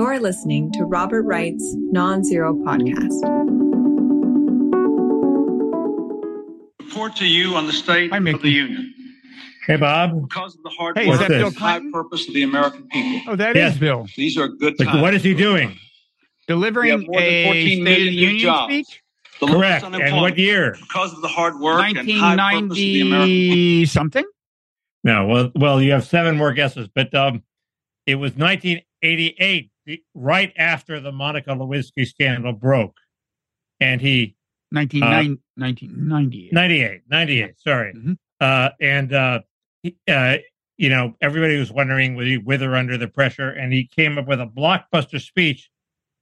You're listening to Robert Wright's Nonzero Podcast. Report to you on the state Hi, of the union. Hey, Bob. Because of the hard Hey, is work that Bill and high purpose of the American people. Oh, that is Yes. Bill These are good Like, times. what is he doing? delivering more than a 14 State of million the new Union jobs. speech. The Correct. And what year? Because of the hard work and high purpose of the American people. 1990 something. No, well, well, you have seven more guesses, but um, it was 1988, the- right after the Monica Lewinsky scandal broke, and he 1990 1998. 98, 98, sorry, Mhm. uh, and uh, he, uh, you know, everybody was wondering would he wither under the pressure, and he came up with a blockbuster speech.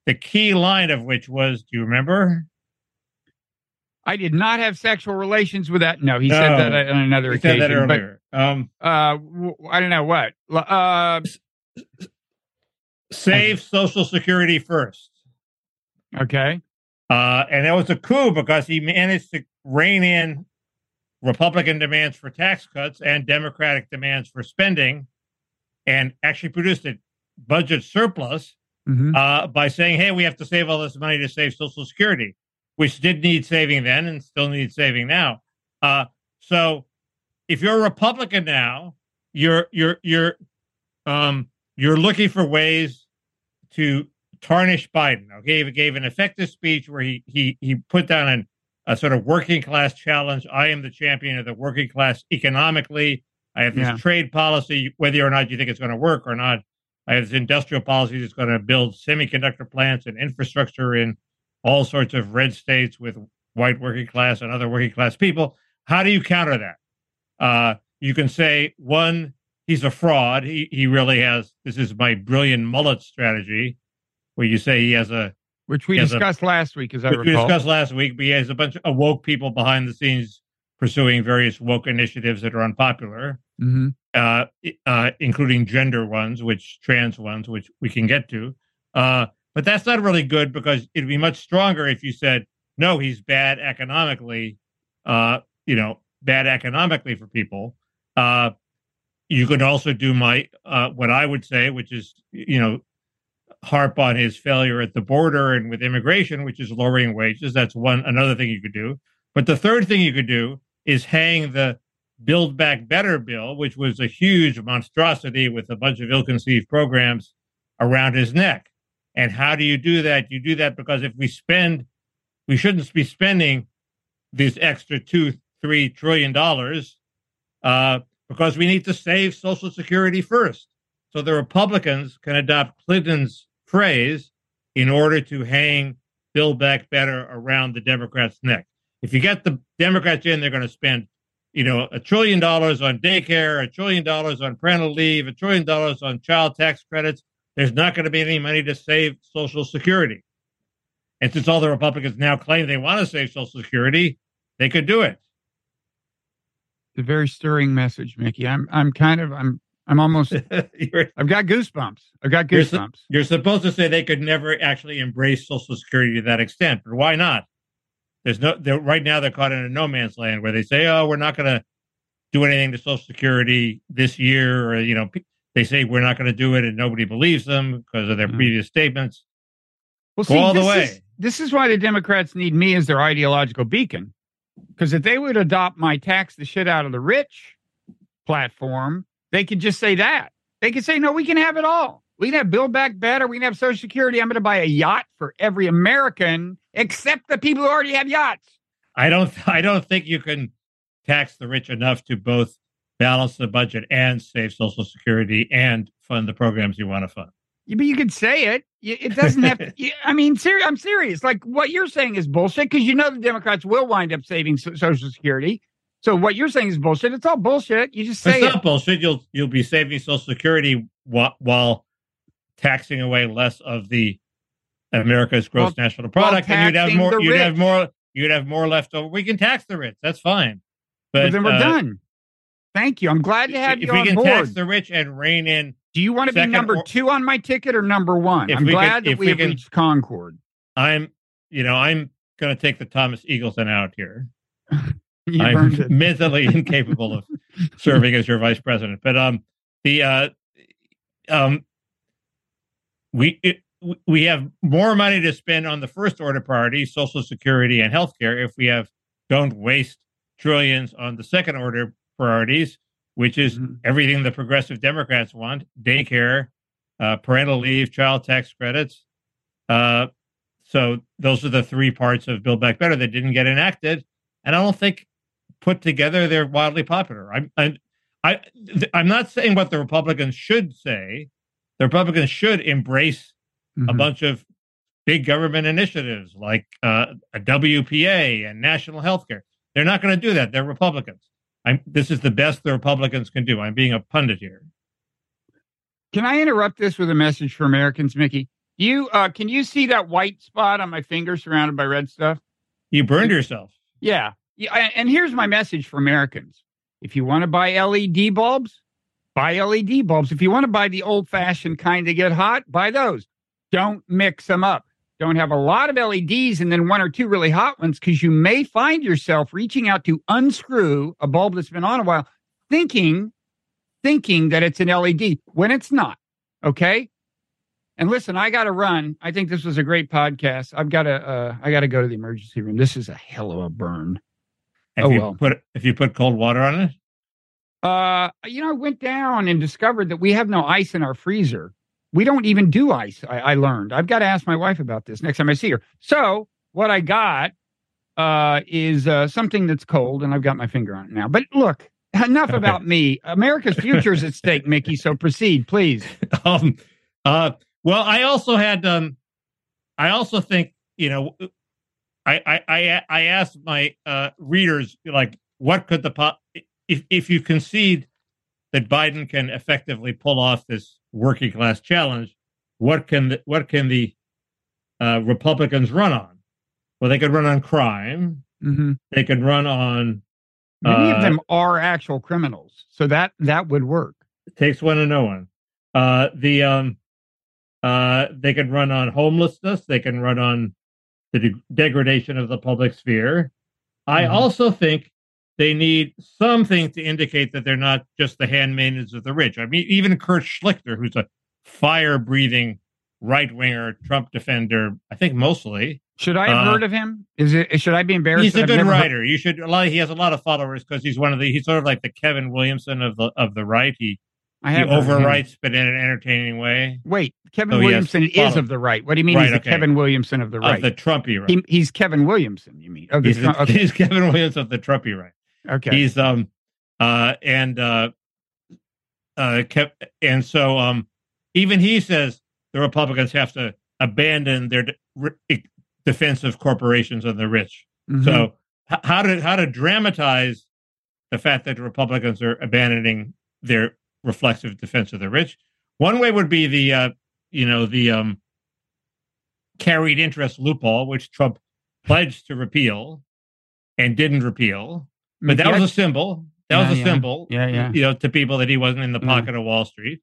The key line of which was, do you remember? I did not have sexual relations with that. No, he said that on another He said occasion. that earlier. um, uh, w- I don't know what. Uh, save Social Security first. okay. Uh, and that was a coup because he managed to rein in Republican demands for tax cuts and Democratic demands for spending, and actually produced a budget surplus Mhm. uh, by saying, "Hey, we have to save all this money to save Social Security," which did need saving then and still needs saving now. Uh, so, if you're a Republican now, you're you're you're um, you're looking for ways to tarnish Biden. Okay, he gave an effective speech where he he he put down an, a sort of working class challenge. I am the champion of the working class economically. I have this Yeah. trade policy, whether or not you think it's going to work or not. I have this industrial policy that's going to build semiconductor plants and infrastructure in all sorts of red states with white working class and other working class people. How do you counter that? Uh, you can say one, he's a fraud. He he really has. This is my brilliant mullet strategy, where you say he has a Which we discussed last week, as I which we discussed last week. But he has a bunch of woke people behind the scenes pursuing various woke initiatives that are unpopular, Mhm. uh, uh, including gender ones, which trans ones, which we can get to. Uh, but that's not really good because it'd be much stronger if you said, no, he's bad economically, uh, you know, bad economically for people. Uh, you could also do my, uh, what I would say, which is, you know, harp on his failure at the border and with immigration, which is lowering wages. That's one, another thing you could do. But the third thing you could do is hang the Build Back Better bill, which was a huge monstrosity with a bunch of ill conceived programs around his neck. And how do you do that? You do that because if we spend, we shouldn't be spending these extra two, three trillion dollars uh, because we need to save Social Security first. So the Republicans can adopt Clinton's phrase in order to hang Build Back Better around the Democrats' neck. If you get the Democrats in, they're going to spend, you know, a trillion dollars on daycare, a trillion dollars on parental leave, a trillion dollars on child tax credits. There's not going to be any money to save Social Security. And since all the Republicans now claim they want to save Social Security, they could do it. A very stirring message, Mickey. I'm I'm kind of I'm I'm almost I've got goosebumps. I've got You're so- goosebumps. you're supposed to say they could never actually embrace Social Security to that extent, but why not? There's no. They're, right now, they're caught in a no man's land where they say, "Oh, we're not going to do anything to Social Security this year," or you know, they say we're not going to do it, and nobody believes them because of their Mm. previous statements. Well, Go all the way. Is, this is why the Democrats need me as their ideological beacon. Because if they would adopt my tax the shit out of the rich platform, they could just say that. They could say, no, we can have it all. We can have Build Back Better. We can have Social Security. I'm going to buy a yacht for every American except the people who already have yachts. I don't. I don't think you can tax the rich enough to both balance the budget and save Social Security and fund the programs you want to fund. Yeah, But you could say it. It doesn't have to. I mean, ser- I'm serious. Like what you're saying is bullshit because you know the Democrats will wind up saving so- Social Security. So what you're saying is bullshit. It's all bullshit. You just say it's it. not bullshit. You'll you'll be saving Social Security while, while taxing away less of the America's gross While- national product, and you'd have more. You'd have more. You'd have more left over. We can tax the rich. That's fine. But, But then we're uh, done. Thank you. I'm glad to have If you we on can board. tax the rich and rein in, Do you want to be number or- two on my ticket or number one? I'm glad that if we, we have can- reached Concord. I'm. You know, I'm going to take the Thomas Eagleton out here. I'm mentally incapable of serving as your vice president. But um, the uh, um, we it, we have more money to spend on the first order priorities, Social Security and healthcare, if we have don't waste trillions on the second order priorities, which is Mhm. everything the progressive Democrats want: daycare, uh, parental leave, child tax credits. Uh, so those are the three parts of Build Back Better that didn't get enacted, and I don't think put together they're wildly popular. I'm I'm I, I'm not saying what the Republicans should say. The Republicans should embrace a Mhm. bunch of big government initiatives like uh, a WPA and national health care. They're not going to do that. They're Republicans. I'm, this is the best the Republicans can do. I'm being a pundit here. Can I interrupt this with a message for Americans, Mickey? You uh, can you see that white spot on my finger surrounded by red stuff? You burned yourself. Yeah. yeah. And here's my message for Americans: If you want to buy LED bulbs, buy LED bulbs. If you want to buy the old-fashioned kind to get hot, buy those. Don't mix them up. Don't have a lot of LEDs and then one or two really hot ones because you may find yourself reaching out to unscrew a bulb that's been on a while, thinking, thinking that it's an LED when it's not. Okay. And listen, I got to run. I think this was a great podcast. I've got to, uh, I got to go to the emergency room. This is a hell of a burn. If Oh, you well. put if you put cold water on it, Uh, you know, I went down and discovered that we have no ice in our freezer. We don't even do ice. I, I learned. I've got to ask my wife about this next time I see her. So what I got uh, is uh, something that's cold, and I've got my finger on it now. But look, enough Okay. about me. America's future is at stake, Mickey. So proceed, please. um, uh, well, I also had, um, I also think, you know, I, I, I, I asked my uh, readers, like, what could the po- if if you concede that Biden can effectively pull off this working class challenge, what can the, what can the uh, Republicans run on? Well, they could run on crime. hmm They could run on. Many Uh, of them are actual criminals, so that that would work. It takes one to know one. Uh, the um, uh, they can run on homelessness. They can run on the de- degradation of the public sphere. I Mhm. also think they need something to indicate that they're not just the handmaidens of the rich. I mean, even Kurt Schlichter, who's a fire-breathing right-winger Trump defender, I think mostly Should I have Uh, heard of him? Is it? Should I be embarrassed? he's a good never heard- writer. You should. A lot. He has a lot of followers because he's one of the. He's sort of like the Kevin Williamson of the of the right. He I have him. overwrites, but in an entertaining way. Wait, Kevin yes. Williamson is of the right. What do you mean Right, he's the okay. Kevin Williamson of the right? Of the Trumpy right. he, he's Kevin Williamson, you mean? He's, Trump- the, okay. he's Kevin Williamson of the Trumpy right. Okay. He's um uh and uh uh kept and so um even he says the Republicans have to abandon their de- re- defensive corporations and the rich. Mhm. So h- how to how to dramatize the fact that the Republicans are abandoning their reflexive defense of the rich? One way would be the uh, you know the um, carried interest loophole, which Trump pledged to repeal and didn't repeal, but that was a symbol. That Yeah, was a yeah. symbol, Yeah, yeah. you know, to people that he wasn't in the Yeah. pocket of Wall Street.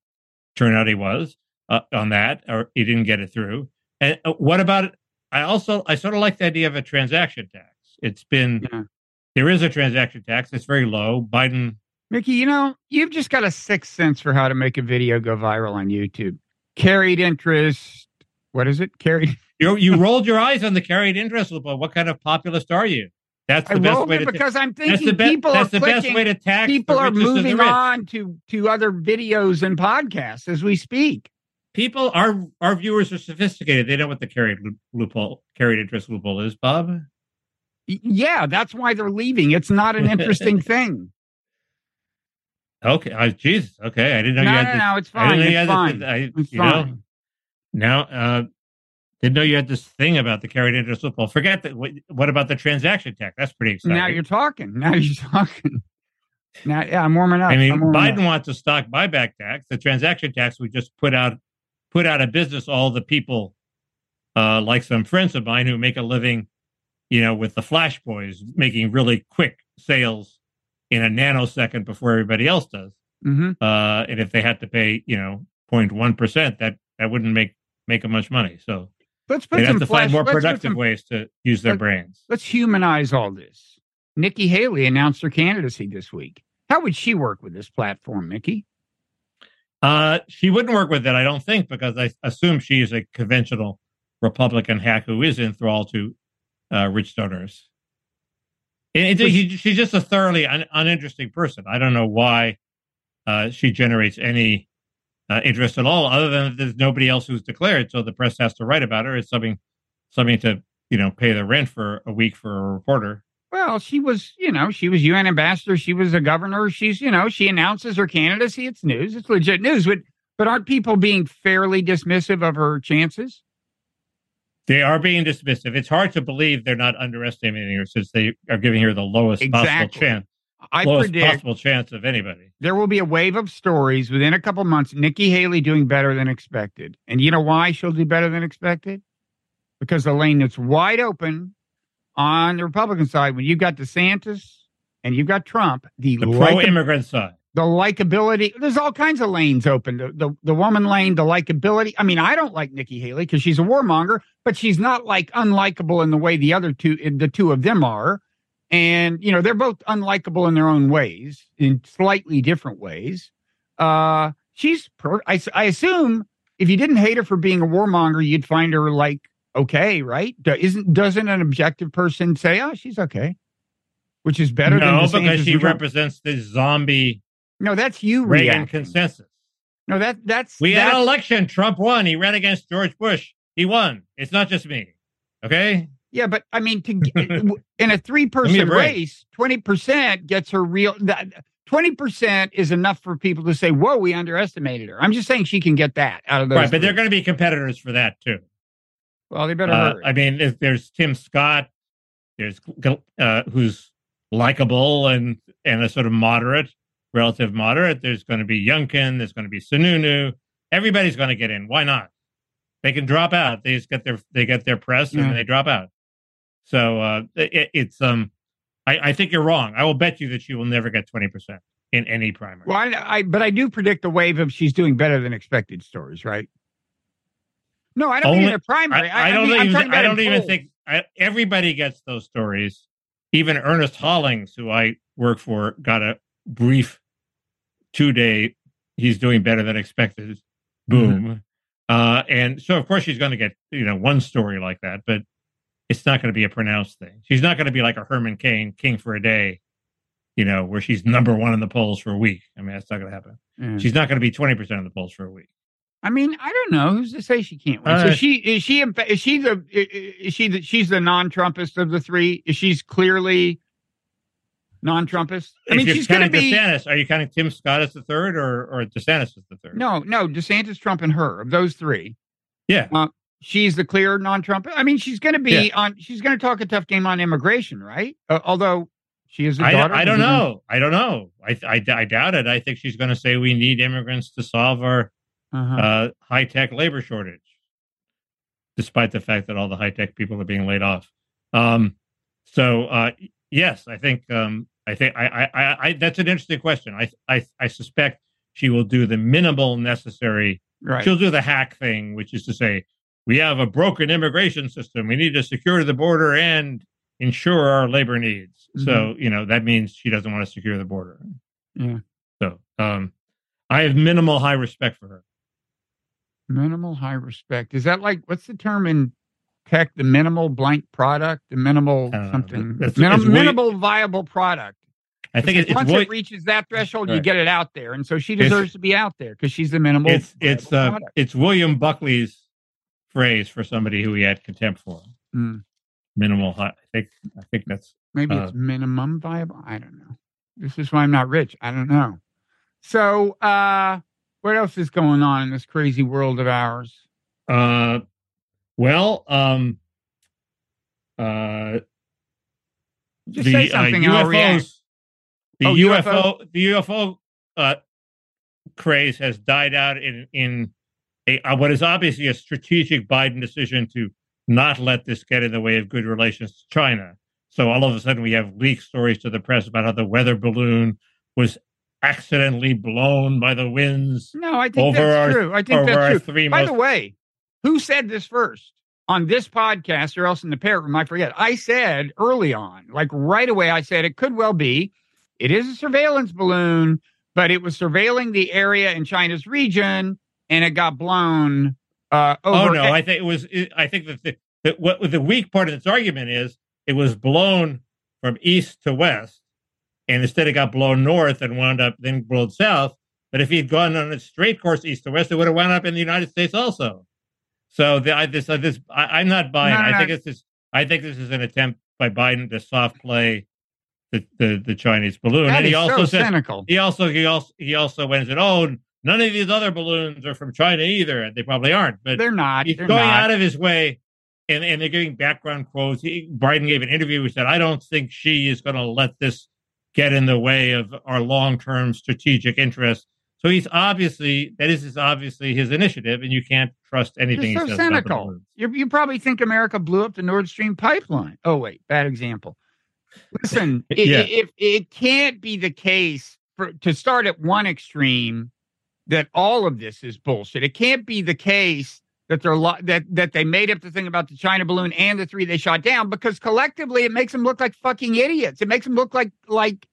Turned out he was uh, on that, or he didn't get it through. And uh, what about? I also I sort of like the idea of a transaction tax. It's been Yeah. there is a transaction tax. It's very low. Biden. Mickey, you know, you've just got a sixth sense for how to make a video go viral on YouTube. Carried interest. What is it? Carried. You you rolled your eyes on the carried interest loophole. What kind of populist are you? That's the I best way to. because I'm thinking best. people are clicking. way to tax. people are moving on to to other videos and podcasts as we speak. People, our our viewers are sophisticated. They know what the carried loop- loophole, carried interest loophole is, Bob. Yeah, that's why they're leaving. It's not an interesting thing. Okay, I, Jesus. Okay, I didn't know No, you no, had. this, no, it's fine. It's fine. This, I, It's know, fine. now, uh, didn't know you had this thing about the carried interest loophole. Forget that. What, what about the transaction tax? That's pretty exciting. Now you're talking. Now you're talking. Now, yeah, I'm warming up. I mean, Biden up. wants a stock buyback tax. The transaction tax would just put out put out of business all the people, uh, like some friends of mine who make a living, you know, with the Flash Boys making really quick sales in a nanosecond before everybody else does. Mhm. Uh, and if they had to pay, you know, 0.1 percent, that that wouldn't make make them much money. So Let's put they have some to flash, find more productive some- ways to use their let- brains. Let's humanize all this. Nikki Haley announced her candidacy this week. How would she work with this platform, Mickey? Uh, she wouldn't work with it, I don't think, because I assume she is a conventional Republican hack who is enthralled to uh, rich donors. And it, he, she's just a thoroughly un, uninteresting person. I don't know why uh, she generates any uh, interest at all, other than there's nobody else who's declared, so the press has to write about her. It's something, something to you know pay the rent for a week for a reporter. Well, she was, you know, she was UN ambassador. She was a governor. She's, you know, she announces her candidacy. It's news. It's legit news. But, but aren't people being fairly dismissive of her chances? They are being dismissive. It's hard to believe they're not underestimating her since they are giving her the lowest Exactly. possible chance, I lowest predict possible chance of anybody. there will be a wave of stories within a couple months. Nikki Haley doing better than expected. And you know why she'll do better than expected? Because the lane that's wide open on the Republican side, when you've got DeSantis and you've got Trump, the, The pro-immigrant side. the likability, there's all kinds of lanes open. The, the, the woman lane, the likability. I mean, I don't like Nikki Haley because she's a warmonger, but she's not like unlikable in the way the other two, the two of them are. And, you know, they're both unlikable in their own ways, in slightly different ways. Uh, she's, per- I, I assume if you didn't hate her for being a warmonger, you'd find her like, okay, right? Do- Isn't, doesn't an objective person say, oh, she's okay? Which is better than No, DeSantis because she represents the zombie No, that's you Reagan reacting. consensus. No, that that's We had an election. Trump won. He ran against George Bush. He won. It's not just me. Okay. Yeah, but I mean, to in a three Give me a person race, twenty percent gets her real. Twenty percent is enough for people to say, "Whoa, we underestimated her." I'm just saying she can get that out of those. right, but they're going to be competitors for that too. well, they better Uh, hurry. I mean, if there's Tim Scott, there's uh, who's likable and and a sort of moderate, relative moderate. There's going to be Youngkin. There's going to be Sununu. Everybody's going to get in. Why not? They can drop out. They just get their they get their press Yeah. and they drop out. So uh, it, it's um, I, I think you're wrong. I will bet you that she will never get twenty percent in any primary. well, I, I but I do predict a wave of she's doing better than expected stories, right? No, I don't Only- mean in a primary. I, I don't mean, even. I don't even polls. think everybody gets those stories. Even Ernest Hollings, who I work for, got a brief two day. He's doing better than expected. Boom. Mm-hmm. Uh, and so, of course, she's going to get you know one story like that, but it's not going to be a pronounced thing. She's not going to be like a Herman Cain, King for a Day, you know, where she's number one in the polls for a week. I mean, that's not going to happen. Yeah. She's not going to be twenty percent of the polls for a week. I mean, I don't know who's to say she can't win. so Uh, she is she is she the is she the, she's the non-Trumpist of the three? Is she's clearly non-Trumpist? I mean, she's going to be DeSantis, are you counting Tim Scott as the third, or or DeSantis as the third? no, no. DeSantis, Trump, and her of those three, Yeah. She's the clear non-Trump. I mean, she's going to be on. She's going to talk a tough game on immigration, right? Uh, although she is a I, daughter. I don't know. I don't know. I, I, I doubt it. I think she's going to say we need immigrants to solve our Uh-huh. uh, high tech labor shortage, despite the fact that all the high tech people are being laid off. Um, so uh, yes, I think um, I think I, I, I, I that's an interesting question. I, I I suspect she will do the minimal necessary. right. She'll do the hack thing, which is to say, we have a broken immigration system. We need to secure the border and ensure our labor needs. So you know that means she doesn't want to secure the border. Yeah. So um, I have minimal high respect for her. Minimal high respect. Is that like what's the term in tech? The minimal blank product, the minimal know. something, It's- Minim- it's way- minimal viable product. I think once Wi- it reaches that threshold, you get it out there, and so she deserves to be out there because she's the minimal. it's it's uh, product. it's William Buckley's phrase for somebody who he had contempt for. Mm. Minimal. I think I think that's maybe uh, it's minimum viable. I don't know. This is why I'm not rich. I don't know. So, uh, what else is going on in this crazy world of ours? uh well um uh Just say something and the Oh, UFO, UFO? the UFO uh, craze has died out in in a, what is obviously a strategic Biden decision to not let this get in the way of good relations to China. So all of a sudden we have leaked stories to the press about how the weather balloon was accidentally blown by the winds No, I think over that's our true. I think that's true. By most the way, who said this first on this podcast or else in the parrot room? I forget. I said early on, like right away, I said it could well be. It is a surveillance balloon, but it was surveilling the area in China's region, and it got blown. Uh, over oh no, I think it was. I think that the, the what the weak part of this argument is it was blown from east to west, and instead it got blown north and wound up then blown south. But if he'd gone on a straight course east to west, it would have wound up in the United States also. So the, I, this, uh, this, I, am not buying. No, no, I think no. this. I think this is an attempt by Biden to soft play the, the, the Chinese balloon. That and he also so said, cynical. He also he also he also went and said, "Oh, none of these other balloons are from China either," they probably aren't. But they're not. He's they're going not. out of his way, and and they're giving background quotes. He, Biden gave an interview. He said, "I don't think she is going to let this get in the way of our long term strategic interests." So he's obviously that is his obviously his initiative, and you can't trust anything. You're so cynical. You you probably think America blew up the Nord Stream pipeline. Oh wait, bad example. Listen, it, it, it can't be the case for to start at one extreme that all of this is bullshit. It can't be the case that they're lo- that that they made up the thing about the China balloon and the three they shot down because collectively it makes them look like fucking idiots. It makes them look like like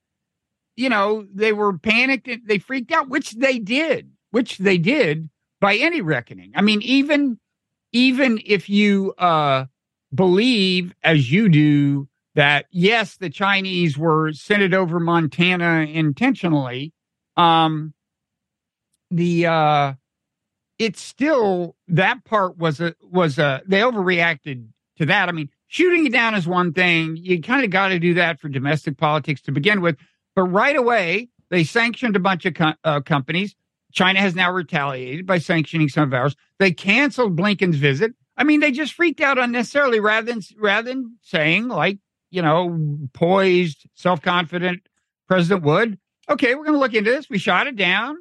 you know, they were panicked and they freaked out, which they did, which they did by any reckoning. I mean, even even if you uh believe as you do that yes, the Chinese were sent it over Montana intentionally, um the uh it's still that part was a was a they overreacted to that. I mean, shooting it down is one thing. You kind of got to do that for domestic politics to begin with. But right away, they sanctioned a bunch of co- uh, companies. China has now retaliated by sanctioning some of ours. They canceled Blinken's visit. I mean, they just freaked out unnecessarily rather than rather than saying like you know poised, self confident President Wood. Okay, we're going to look into this. We shot it down.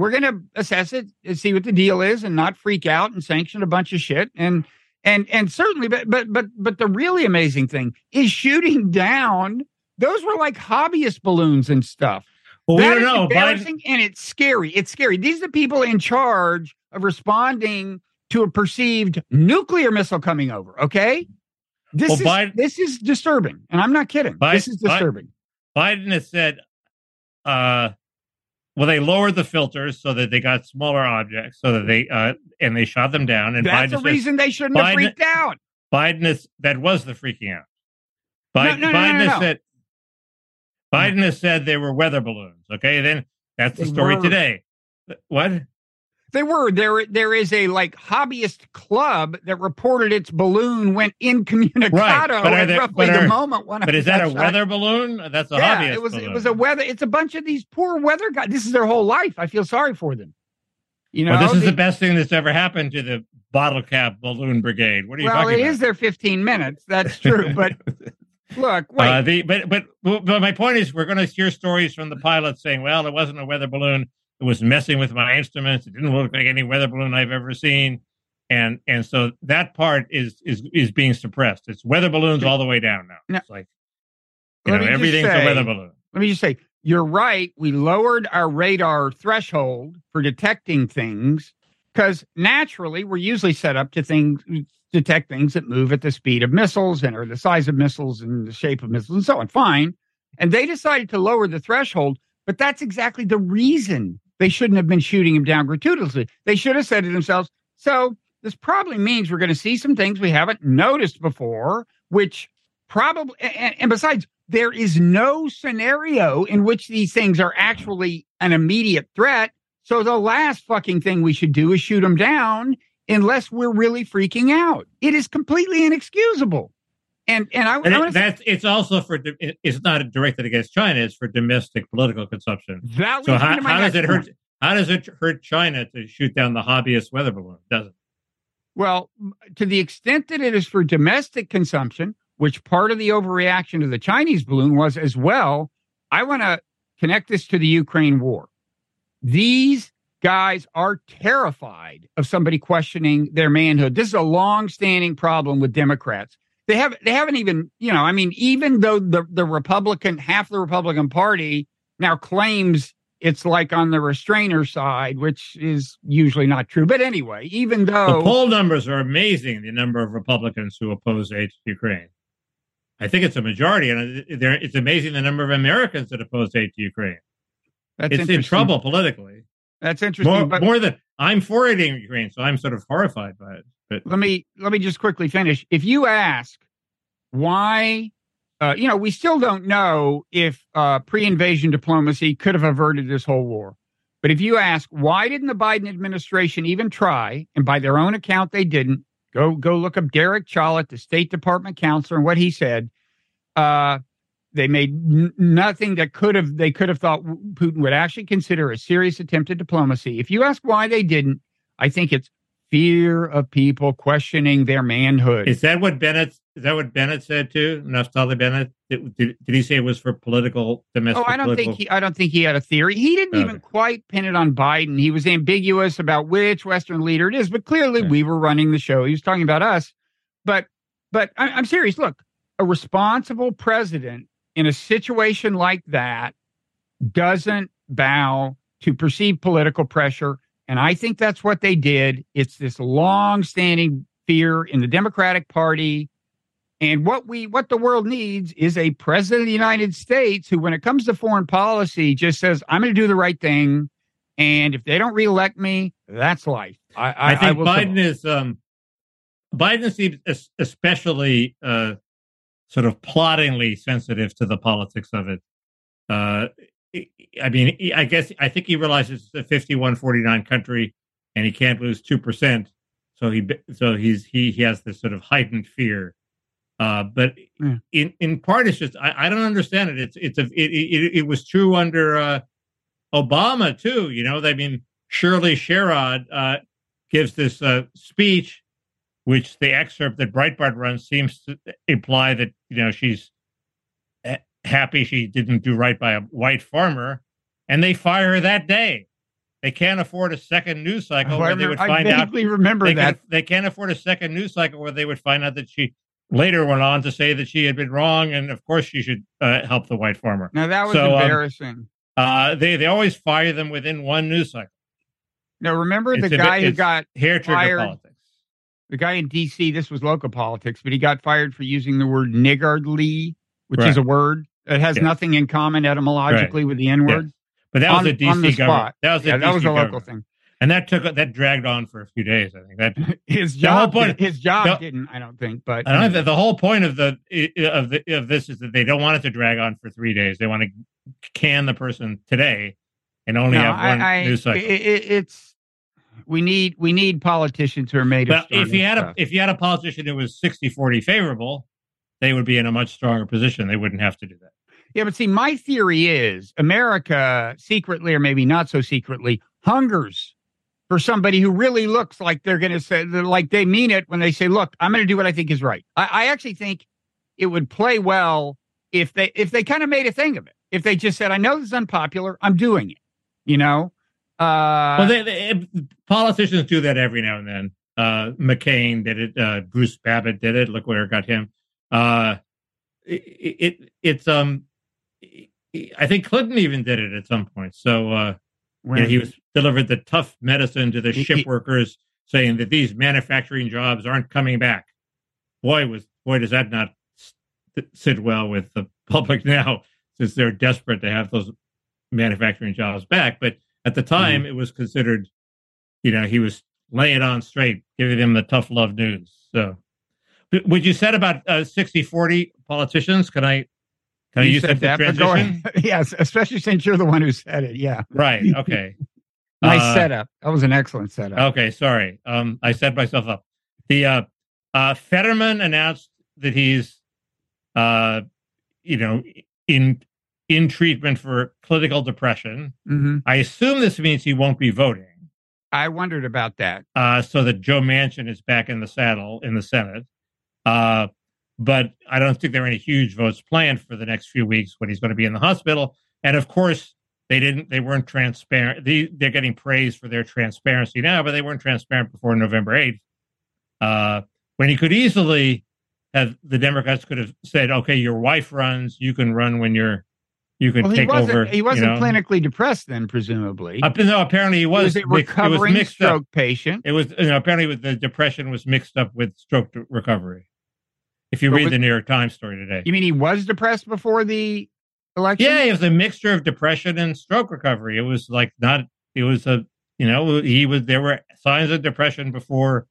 We're going to assess it and see what the deal is, and not freak out and sanction a bunch of shit. And and and certainly, but but but but the really amazing thing is shooting down those were like hobbyist balloons and stuff. Well, that we don't know. Embarrassing Biden... and it's scary. It's scary. These are the people in charge of responding to a perceived nuclear missile coming over. Okay, this well, is Biden... this is disturbing, and I'm not kidding. Biden... this is disturbing. Biden has said, uh, well, they lowered the filters so that they got smaller objects, so that they uh, and they shot them down. And that's Biden the reason they shouldn't Biden, have freaked out. Biden is that was the freaking out. Biden, no, no, no, Biden has said Biden has said they were weather balloons. Okay, then that's the they story were. today. What? They were there. There is a like hobbyist club that reported its balloon went incommunicado right. at there, roughly are, the moment. One but is that a weather balloon? That's a yeah, hobbyist. It was. Balloon. It was a weather. It's a bunch of these poor weather guys. This is their whole life. I feel sorry for them. You know, well, this is the best thing that's ever happened to the bottle cap balloon brigade. What are you well, talking about? Well, it is their 15 minutes. That's true, but Look, uh, wait. Uh, the, but, but but my point is, we're going to hear stories from the pilots saying, "Well, it wasn't a weather balloon; it was messing with my instruments. It didn't look like any weather balloon I've ever seen." And and so that part is is is being suppressed. It's weather balloons all the way down now. now it's like you know everything's say, a weather balloon. Let me just say, you're right. We lowered our radar threshold for detecting things because naturally we're usually set up to things detect things that move at the speed of missiles and are the size of missiles and the shape of missiles and so on. Fine. And they decided to lower the threshold, but that's exactly the reason they shouldn't have been shooting him down gratuitously. They should have said to themselves, so this probably means we're going to see some things we haven't noticed before, which probably, and, and besides, there is no scenario in which these things are actually an immediate threat. So the last fucking thing we should do is shoot them down unless we're really freaking out. It is completely inexcusable. And and I, and I it, that's it's also for it's not directed against China. It's for domestic political consumption. That so how, how does it hurt? How does it hurt China to shoot down the hobbyist weather balloon? Doesn't. Well, to the extent that it is for domestic consumption, which part of the overreaction to the Chinese balloon was as well, I want to connect this to the Ukraine war. These guys are terrified of somebody questioning their manhood. This is a long-standing problem with Democrats. They have they haven't even, you know, I mean, even though the the Republican half the Republican Party now claims it's like on the restrainer side, which is usually not true. But anyway, even though the poll numbers are amazing, the number of Republicans who oppose aid to Ukraine. I think it's a majority, and it's amazing the number of Americans that oppose aid to Ukraine. That's it's in trouble politically. That's interesting. More, but more than I'm for aiding Ukraine, so I'm sort of horrified by it. But let me let me just quickly finish. If you ask why, uh, you know, we still don't know if uh, pre-invasion diplomacy could have averted this whole war. But if you ask why didn't the Biden administration even try, and by their own account they didn't, go go look up Derek Chollet, the State Department counselor, and what he said. Uh, they made n- nothing that could have they could have thought Putin would actually consider a serious attempt at diplomacy. If you ask why they didn't, I think it's fear of people questioning their manhood. is that what Bennett? Is that what Bennett said too? Naftali Bennett? Did, did, did he say it was for political domestic? Oh, I don't political? think he. I don't think he had a theory. He didn't Okay. even quite pin it on Biden. He was ambiguous about which Western leader it is, but clearly Okay. we were running the show. He was talking about us. But, but I, I'm serious. Look, a responsible president in a situation like that doesn't bow to perceived political pressure, and I think that's what they did. It's this long-standing fear in the Democratic Party and what we what the world needs is a president of the United States who, when it comes to foreign policy, just says, I'm going to do the right thing. And if they don't reelect me, that's life. I, I, I think will Biden is um, Biden seems especially uh, sort of plottingly sensitive to the politics of it. Uh, I mean, I guess I think he realizes it's a 51-49 country, and he can't lose two percent. So he so he's he he has this sort of heightened fear. Uh, but Yeah. in in part, it's just I, I don't understand it. It's it's a it it, it was true under uh, Obama too. You know, I mean, Shirley Sherrod uh, gives this uh, speech, which the excerpt that Breitbart runs seems to imply that you know she's happy she didn't do right by a white farmer, and they fire her that day. They can't afford a second news cycle where they would I find out vaguely remember they, that. can, they can't afford a second news cycle where they would find out that she later went on to say that she had been wrong, and of course she should uh, help the white farmer. Now that was So, um, embarrassing. Uh, they they always fire them within one news cycle. now remember it's the a bit- guy who got Hair trigger Fired. The guy in D.C. This was local politics, but he got fired for using the word niggardly, which is a word that has Yes. nothing in common etymologically with the N word. Yes. But that was on- a DC government. That was a Yeah, that DC was a local government. thing. and that took that dragged on for a few days. I think that His job, point- his job the- didn't. I don't think, but I don't know, the, the whole point of the of the of this is that they don't want it to drag on for three days. They want to can the person today and only No, have one I, I, news cycle. it- it's we need we need politicians who are made of. But if you had a if you had a politician who was 60-40 favorable, they would be in a much stronger position. They wouldn't have to do that. yeah, but see, my theory is America secretly or maybe not so secretly hungers for somebody who really looks like they're going to say like they mean it when they say, "Look, I'm going to do what I think is right." I, I actually think it would play well if they if they kind of made a thing of it. If they just said, "I know this is unpopular, I'm doing it," you know. Uh, well, they, they, politicians do that every now and then. Uh, McCain did it. Uh, Bruce Babbitt did it. Look where it got him. Uh, it, it it's um, I think Clinton even did it at some point. So uh, you know, he was delivered the tough medicine to the He- ship workers, saying that these manufacturing jobs aren't coming back. Boy, was boy does that not sit well with the public now, since they're desperate to have those manufacturing jobs back. But at the time, it was considered, you know, he was laying it on straight, giving them the tough love news. So, what you said about uh, 60-40 politicians? Can I? Can I You use said that that, transition? yes, especially since you're the one who said it. Yeah, Right. Okay. nice Uh, setup. That was an excellent setup. Okay, sorry. Um, I set myself up. The uh, uh, Fetterman announced that he's, uh, you know, in in treatment for clinical depression. hmm I assume this means he won't be voting. I wondered about that. Uh, so that Joe Manchin is back in the saddle in the Senate. Uh, but I don't think there are any huge votes planned for the next few weeks when he's going to be in the hospital. And of course, they didn't. They weren't transparent. They, they're getting praised for their transparency now, but they weren't transparent before November eighth, uh, when he could easily have the Democrats could have said, "Okay, your wife runs. You can run when you're. You can Well, he take wasn't. over." he wasn't you know? clinically depressed then, presumably. Up, no, apparently he he was. was a it was recovering mixed up. stroke patient. It was you know, apparently with the depression was mixed up with stroke recovery. If you But read with- the New York Times story today, You mean he was depressed before the election? Yeah, it was a mixture of depression and stroke recovery. It was like not. It was a you know he was there were signs of depression before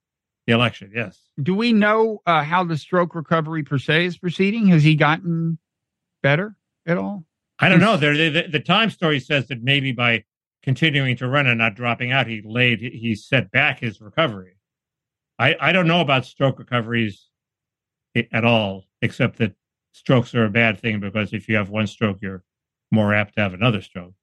the election. Yes. Do we know uh, how the stroke recovery per se is proceeding? Has he gotten better at all? I don't know. There, the, the Time story says that maybe by continuing to run and not dropping out, he laid he set back his recovery. I I don't know about stroke recoveries at all, except that strokes are a bad thing because if you have one stroke, you're more apt to have another stroke.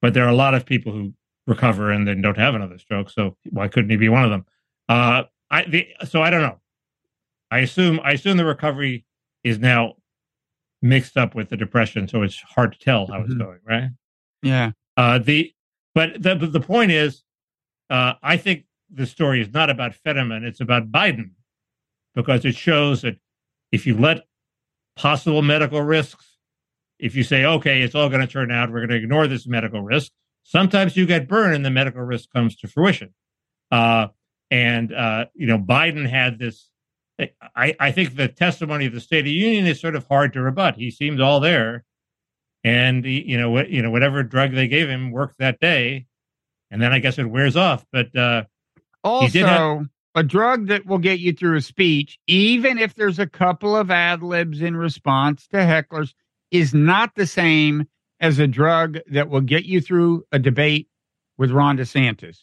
But there are a lot of people who recover and then don't have another stroke. So why couldn't he be one of them? Uh, I the, so I don't know. I assume I assume the recovery is now mixed up with the depression, so it's hard to tell how it's Mhm. going. Right. Yeah. Uh, the but the the point is, uh, I think the story is not about Fetterman; it's about Biden, because it shows that if you let possible medical risks, if you say, okay, it's all going to turn out, we're going to ignore this medical risk. Sometimes you get burned, and the medical risk comes to fruition. Uh, and uh, you know, Biden had this. I, I think the testimony of the State of the Union is sort of hard to rebut. He seemed all there, and he, you know, what you know, whatever drug they gave him worked that day, and then I guess it wears off. But uh, Also, have- a drug that will get you through a speech, even if there's a couple of ad libs in response to hecklers, is not the same as a drug that will get you through a debate with Ron DeSantis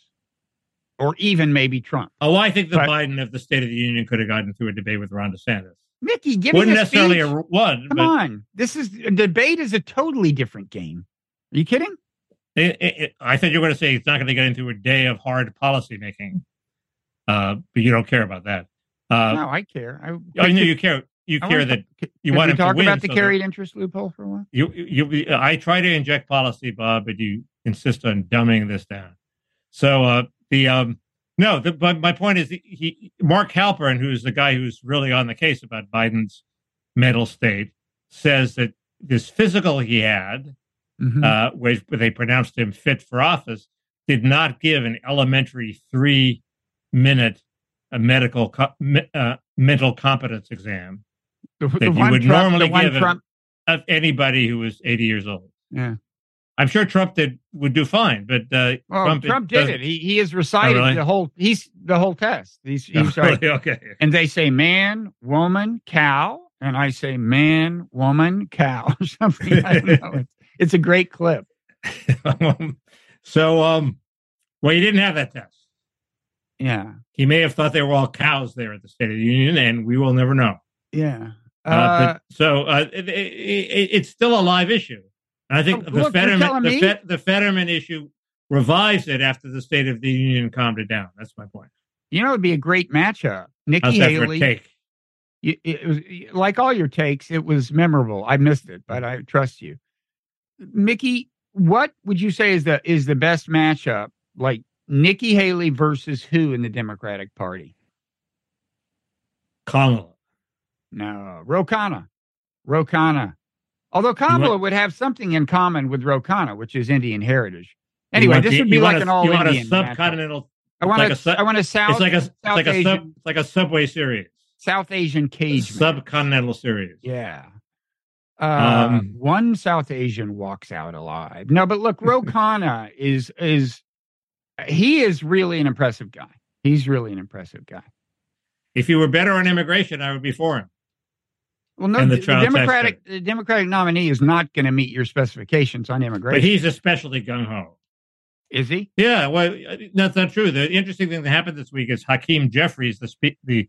or even maybe Trump. oh, I think the But- Biden of the State of the Union could have gotten through a debate with Ron DeSantis. Mickey, give Wouldn't me a necessarily speech. a one, Come but on. This is a debate is a totally different game. Are you kidding? It, it, it- I thought you were going to say it's not going to get into a day of hard policy making, uh, but you don't care about that. Uh, no, I care. I, I know you care. You I care that you want him to talk win. about the so carried interest loophole for a while? You, you, you- I try to inject policy, Bob, but you insist on dumbing this down. So uh, the um, no, the, but my point is, he, he Mark Halperin, who's the guy who's really on the case about Biden's mental state, says that this physical he had, Mhm. uh, where they pronounced him fit for office, did not give an elementary three minute uh, medical co- uh, mental competence exam the, that the you would Trump, normally give a- Trump, of anybody who was 80 years old. yeah. I'm sure Trump did would do fine, but uh, Well, Trump, Trump, did it. He he has recited really? the whole. He's the whole test. He's, Oh, he's like, really? okay. and they say man, woman, cow, and I say man, woman, cow, something. I don't know. It's, it's a great clip. Um, so, um, well, he didn't have that test. Yeah, He may have thought they were all cows there at the State of the Union, and we will never know. yeah. Uh, Uh, but, so uh, it, it, it, it's still a live issue. I think Oh, the, look, Fetterman, the? Fet, the Fetterman issue revives it after the State of the Union calmed it down. That's my point. you know, it'd be a great matchup. Nikki How's that for a Haley. you- it was like all your takes. It was memorable. I missed it, but I trust you, Mickey. What would you say is the is the best matchup? Like Nikki Haley versus who in the Democratic Party? Kamala. No, Ro Khanna. Rokana. Although Kamala would have something in common with Ro Khanna, which is Indian heritage. Anyway, this the- would be like want an a, all a Indian. subcontinental. I want like a, a I want a South. It's like a it's South like a sub, it's like a subway series, South Asian cage. subcontinental series. Yeah. Uh, Um, one South Asian walks out alive. No, but look, Ro Khanna is is he is really an impressive guy. He's really an impressive guy. If you were better on immigration, I would be for him. Well, no, And the the, Democratic the Democratic nominee is not going to meet your specifications on immigration. But he's especially gung ho. is he? Yeah, well, that's not true. The interesting thing that happened this week is Hakeem Jeffries, the spe- the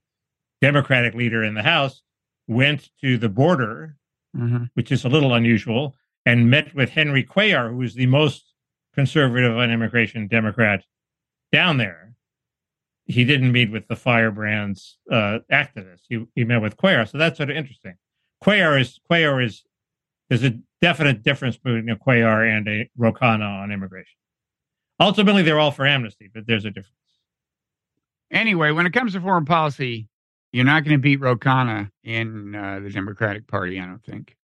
Democratic leader in the House, went to the border, Mhm. which is a little unusual, and met with Henry Cuellar, who is the most conservative on immigration Democrat down there. He didn't meet with the firebrands uh, activists. He, he met with Cuellar, so that's sort of interesting. Cuellar is Cuellar is there's a definite difference between a Cuellar and a Ro Khanna on immigration. Ultimately, they're all for amnesty, but there's a difference. Anyway, when it comes to foreign policy, you're not going to beat Ro Khanna in uh, the Democratic Party, I don't think.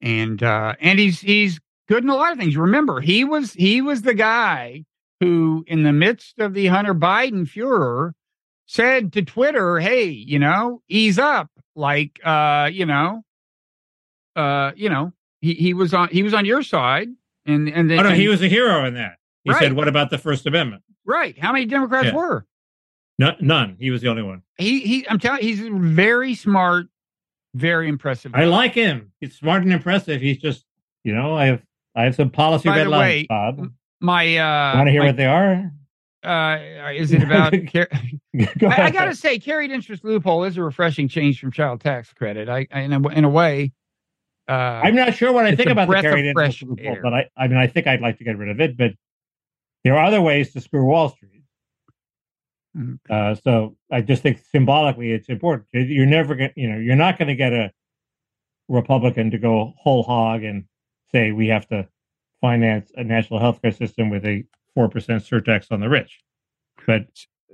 And uh, and he's he's good in a lot of things. Remember, he was he was the guy who, in the midst of the Hunter Biden furor, said to Twitter, "Hey, you know, ease up." Like, uh, you know, uh, you know, he he was on he was on your side, and and then Oh no, and- he was a hero in that. He Right. said, "What about the First Amendment?" right. How many Democrats Yeah. were? No, none. He was the only one. He he. I'm telling. He's very smart, very impressive. I like him. He's smart and impressive. He's just, you know, I have I have some policy By red lines, way, Bob. My uh. Want to hear my- what they are? uh, is it about? Car- Go I, I gotta say, carried interest loophole is a refreshing change from child tax credit. I, I in a, in a way. Uh, I'm not sure what I think about the carried interest loophole, air. but I, I mean, I think I'd like to get rid of it. But there are other ways to screw Wall Street. Mhm. Uh, so I just think symbolically it's important. You're never going, you know, you're not going to get a Republican to go whole hog and say we have to finance a national healthcare system with a four percent surtax on the rich. But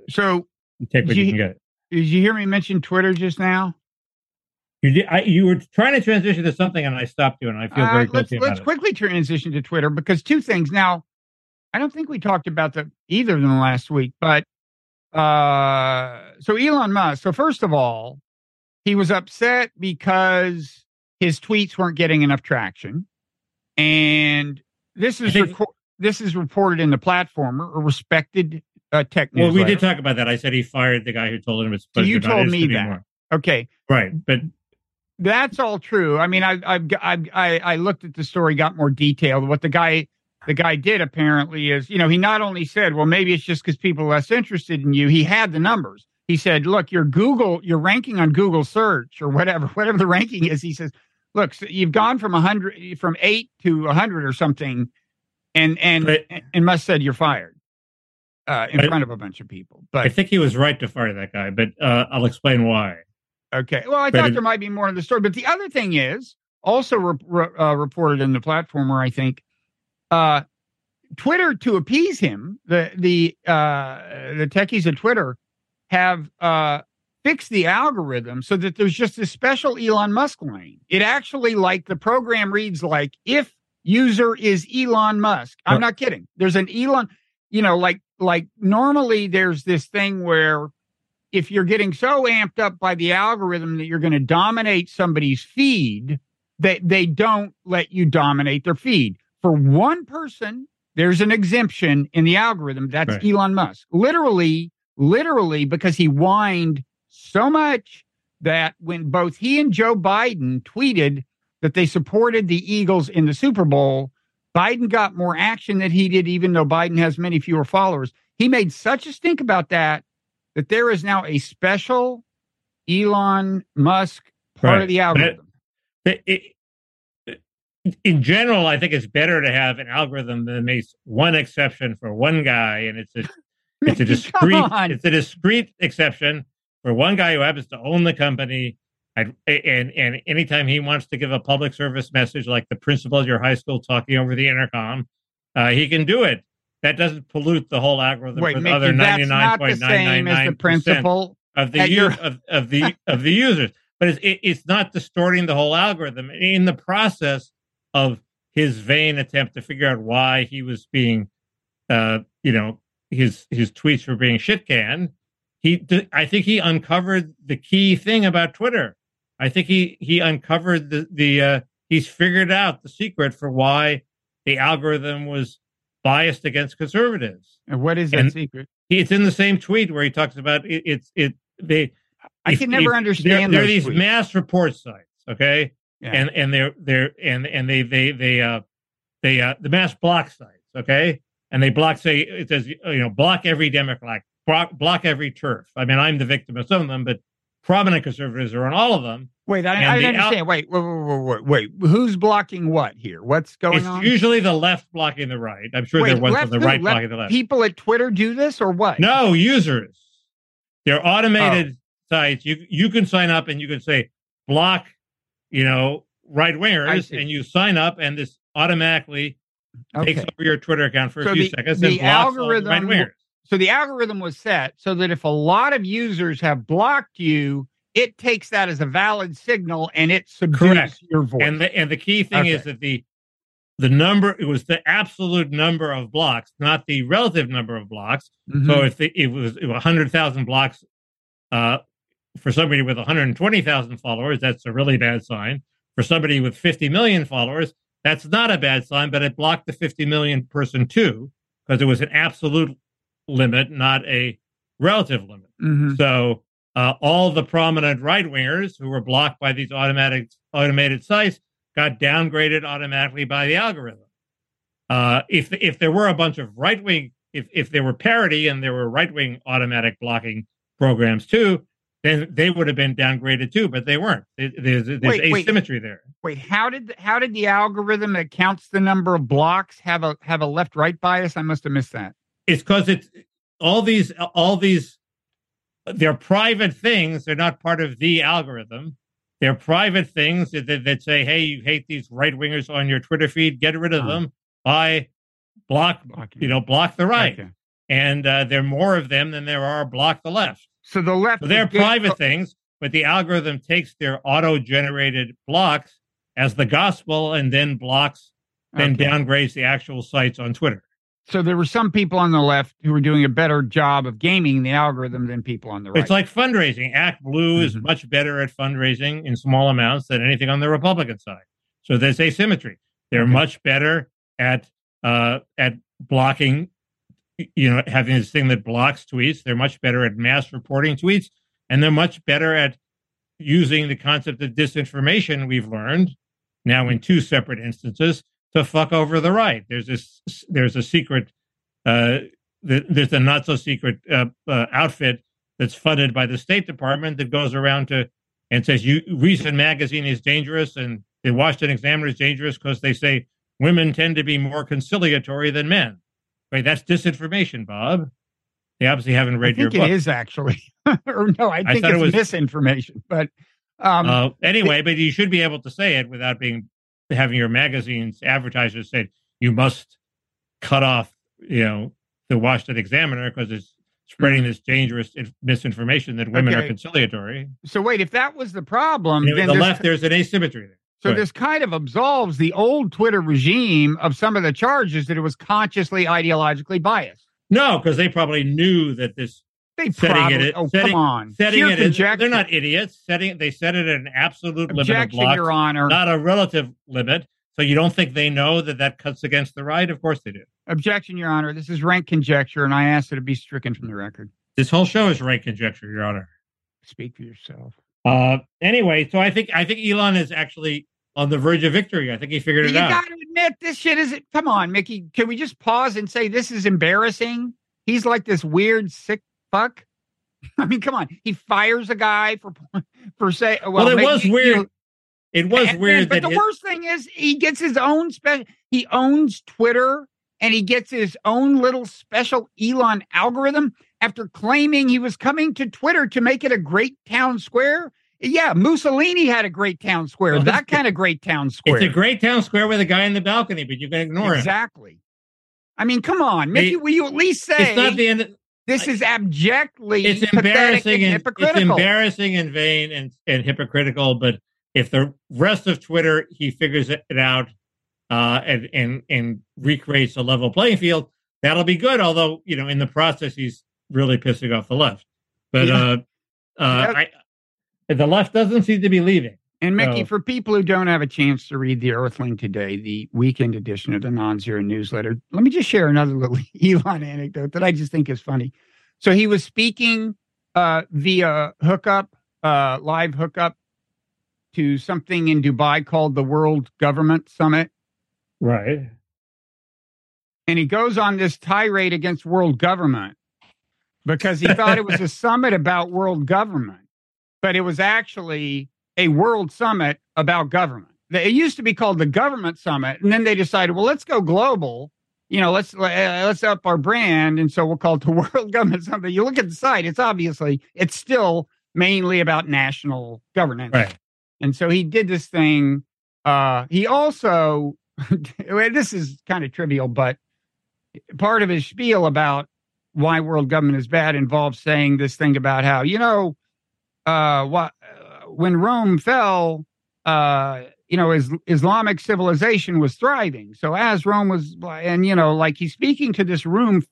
so you take what You- you can get. did you hear me mention Twitter just now? You did, I, you were trying to transition to something, and I stopped you, and I feel Uh, very let's let's about it. quickly transition to Twitter because two things. Now, I don't think we talked about the either of them last week, but uh, so Elon Musk. So first of all, he was upset because his tweets weren't getting enough traction, and this is think- reco- this is reported in the platformer, a respected uh, tech Well, we did talk about that. I said he fired the guy who told him it's. So you told me to that. more. Okay, right? But That's all true. I mean, I, I've, I've, I, I looked at the story, got more detailed. What the guy, the guy did apparently is, you know, he not only said, well, maybe it's just because people are less interested in you. He had the numbers. He said, look, your Google, your ranking on Google search or whatever, whatever the ranking is. He says, look, so you've gone from a hundred, from eight to a hundred or something, and and But- and Musk said you're fired uh, in But- front of a bunch of people. But I think he was right to fire that guy. But uh, I'll explain why. Okay. Well, I But thought it- there might be more in the story, but the other thing is also re- re- uh, reported in the platformer. I think uh, Twitter to appease him, the the uh, the techies at Twitter have uh, fixed the algorithm so that there's just a special Elon Musk lane. It actually like the program reads like if user is Elon Musk. I'm not kidding. There's an Elon, you know, like like normally there's this thing where if you're getting so amped up by the algorithm that you're going to dominate somebody's feed, that they don't let you dominate their feed. For one person, there's an exemption in the algorithm. That's Right. Elon Musk. Literally, literally, because he whined so much that when both he and Joe Biden tweeted that they supported the Eagles in the Super Bowl, Biden got more action than he did, even though Biden has many fewer followers. He made such a stink about that that there is now a special Elon Musk part Right. of the But algorithm. It- it- in general, I think it's better to have an algorithm that makes one exception for one guy, and it's a it's a discrete it's a discrete exception for one guy who happens to own the company. And, and and anytime he wants to give a public service message, like the principal of your high school talking over the intercom, uh, he can do it. That doesn't pollute the whole algorithm Wait, for the other Mickey, ninety that's nine point nine as the principle. of the your- of, of the of the users. But it's it, it's not distorting the whole algorithm. In the process of his vain attempt to figure out why he was being, uh, you know, his his tweets were being shit canned. He, I think he uncovered the key thing about Twitter. I think he he uncovered the the uh, he's figured out the secret for why the algorithm was biased against conservatives. And what is that And- secret? He, it's in the same tweet where he talks about it, it's it they I if- can never if- understand There, there are these tweets. mass report sites, okay, Yeah. and and they're they're and and they they they uh they uh the mass block sites, okay, and they block say it says you know block every Democrat, block block every TERF. I mean, I'm the victim of some of them, but prominent conservatives are on all of them. Wait, I, I don't understand. wait, wait, wait, wait, wait, wait. Who's blocking what here? What's going on? it's on? usually the left blocking the right. I'm sure Wait, there are ones on the right blocking the left. People at Twitter do this or what? No, users. They're Oh. automated sites. You you can sign up and you can say block, you know, right wingers, and you sign up, and this automatically takes over your Twitter account for a few the- seconds the and blocks all the algorithm right wingers. So the algorithm was set so that if a lot of users have blocked you, it takes that as a valid signal and it subdues Correct. your voice. And the and the key thing is that the the number it was the absolute number of blocks, not the relative number of blocks. Mhm. So if the, it was hundred thousand blocks uh, for somebody with one hundred twenty thousand followers, that's a really bad sign. for somebody with 50 million followers, that's not a bad sign, but it blocked the 50 million person too, because it was an absolute limit, not a relative limit. Mhm. So uh, all the prominent right wingers who were blocked by these automatic automated sites got downgraded automatically by the algorithm. Uh, if if there were a bunch of right wing, if if there were parity and there were right wing automatic blocking programs too, then they would have been downgraded too, but they weren't. There's, there's Wait, wait. asymmetry there. Wait, how did how did the algorithm that counts the number of blocks have a have a left right bias? I must have missed that. It's because it's all these all these they're private things. They're not part of the algorithm. They're private things that, that, that say, "Hey, you hate these right wingers on your Twitter feed. Get rid of Oh. them by block. You know, block the right." Okay. And uh, there are more of them than there are block the left. So the left So they're would get- private things, but the algorithm takes their auto-generated blocks as the gospel and then blocks, then Okay. downgrades the actual sites on Twitter. So there were some people on the left who were doing a better job of gaming the algorithm than people on the right. It's like fundraising. Act Blue is Mhm. much better at fundraising in small amounts than anything on the Republican side. So there's asymmetry. They're Okay. much better at uh, at blocking. You know, having this thing that blocks tweets. They're much better at mass reporting tweets, and they're much better at using the concept of disinformation. We've learned now in two separate instances to fuck over the right. There's this. There's a secret. Uh, there's a not so secret uh, uh, outfit that's funded by the State Department that goes around to and says you Reason magazine is dangerous and the Washington Examiner is dangerous because they say women tend to be more conciliatory than men. Right? That's disinformation, Bob. They obviously haven't read your think it book. is actually, or no, I I think thought it's it was- misinformation. But um, uh, anyway, but you should be able to say it without being having your magazine's advertisers say you must cut off, you know, the Washington Examiner because it's spreading mm-hmm. this dangerous misinformation that women are conciliatory. so wait, if that was the problem, And then the left, there's an asymmetry there. so Go ahead. this kind of absolves the old Twitter regime of some of the charges that it was consciously ideologically biased. No, because they probably knew that this They Setting it probably. at- oh, setting- come on. setting it conjecture. they're not idiots. Setting they set it at an absolute limit of Objection, blocks, Your Honor. not a relative limit. So you don't think they know that that cuts against the right? Of course they do. Objection, Your Honor. This is rank conjecture, and I ask that it be stricken from the record. This whole show is rank conjecture, Your Honor. Speak for yourself. Uh, anyway, so I think I think Elon is actually on the verge of victory. I think he figured You it out. You got to admit, this shit is. Come on, Mickey. Can we just pause and say this is embarrassing? He's like this weird sick fuck. I mean, come on. He fires a guy for for say. Well, well, it maybe was you- weird. It was and- weird But the it- worst thing is, he gets his own special. He owns Twitter, and he gets his own little special Elon algorithm after claiming he was coming to Twitter to make it a great town square. Yeah, Mussolini had a great town square. Well, that kind of great town square. it's a great town square with a guy in the balcony, but you can ignore him. exactly. I mean, come on, Mickey. Will you at least say It's not the end. Of, this is abjectly it's embarrassing and and it's embarrassing and vain and, and hypocritical. But if the rest of Twitter he figures it out uh, and and and recreates a level playing field, that'll be good. Although you know, in the process, he's really pissing off the left. But Yeah. uh, uh, I, the left doesn't seem to be leaving. And Mickey, for people who don't have a chance to read the Earthling today, the weekend edition of the Nonzero newsletter, let me just share another little Elon anecdote that I just think is funny. So he was speaking uh, via hookup, uh, live hookup, to something in Dubai called the World Government Summit, Right. and he goes on this tirade against world government because he thought it was a summit about world government, but it was actually a world summit about government. It used to be called the government summit, and then they decided, well, let's go global. You know, let's uh, let's up our brand, and so we'll call it the World Government Summit. You look at the site; it's obviously it's still mainly about national governance. Right. And so he did this thing. Uh, he also, this is kind of trivial, but part of his spiel about why world government is bad involves saying this thing about how you know uh, what when Rome fell, uh, you know, is, Islamic civilization was thriving. So as Rome was, and you know, like he's speaking to this room,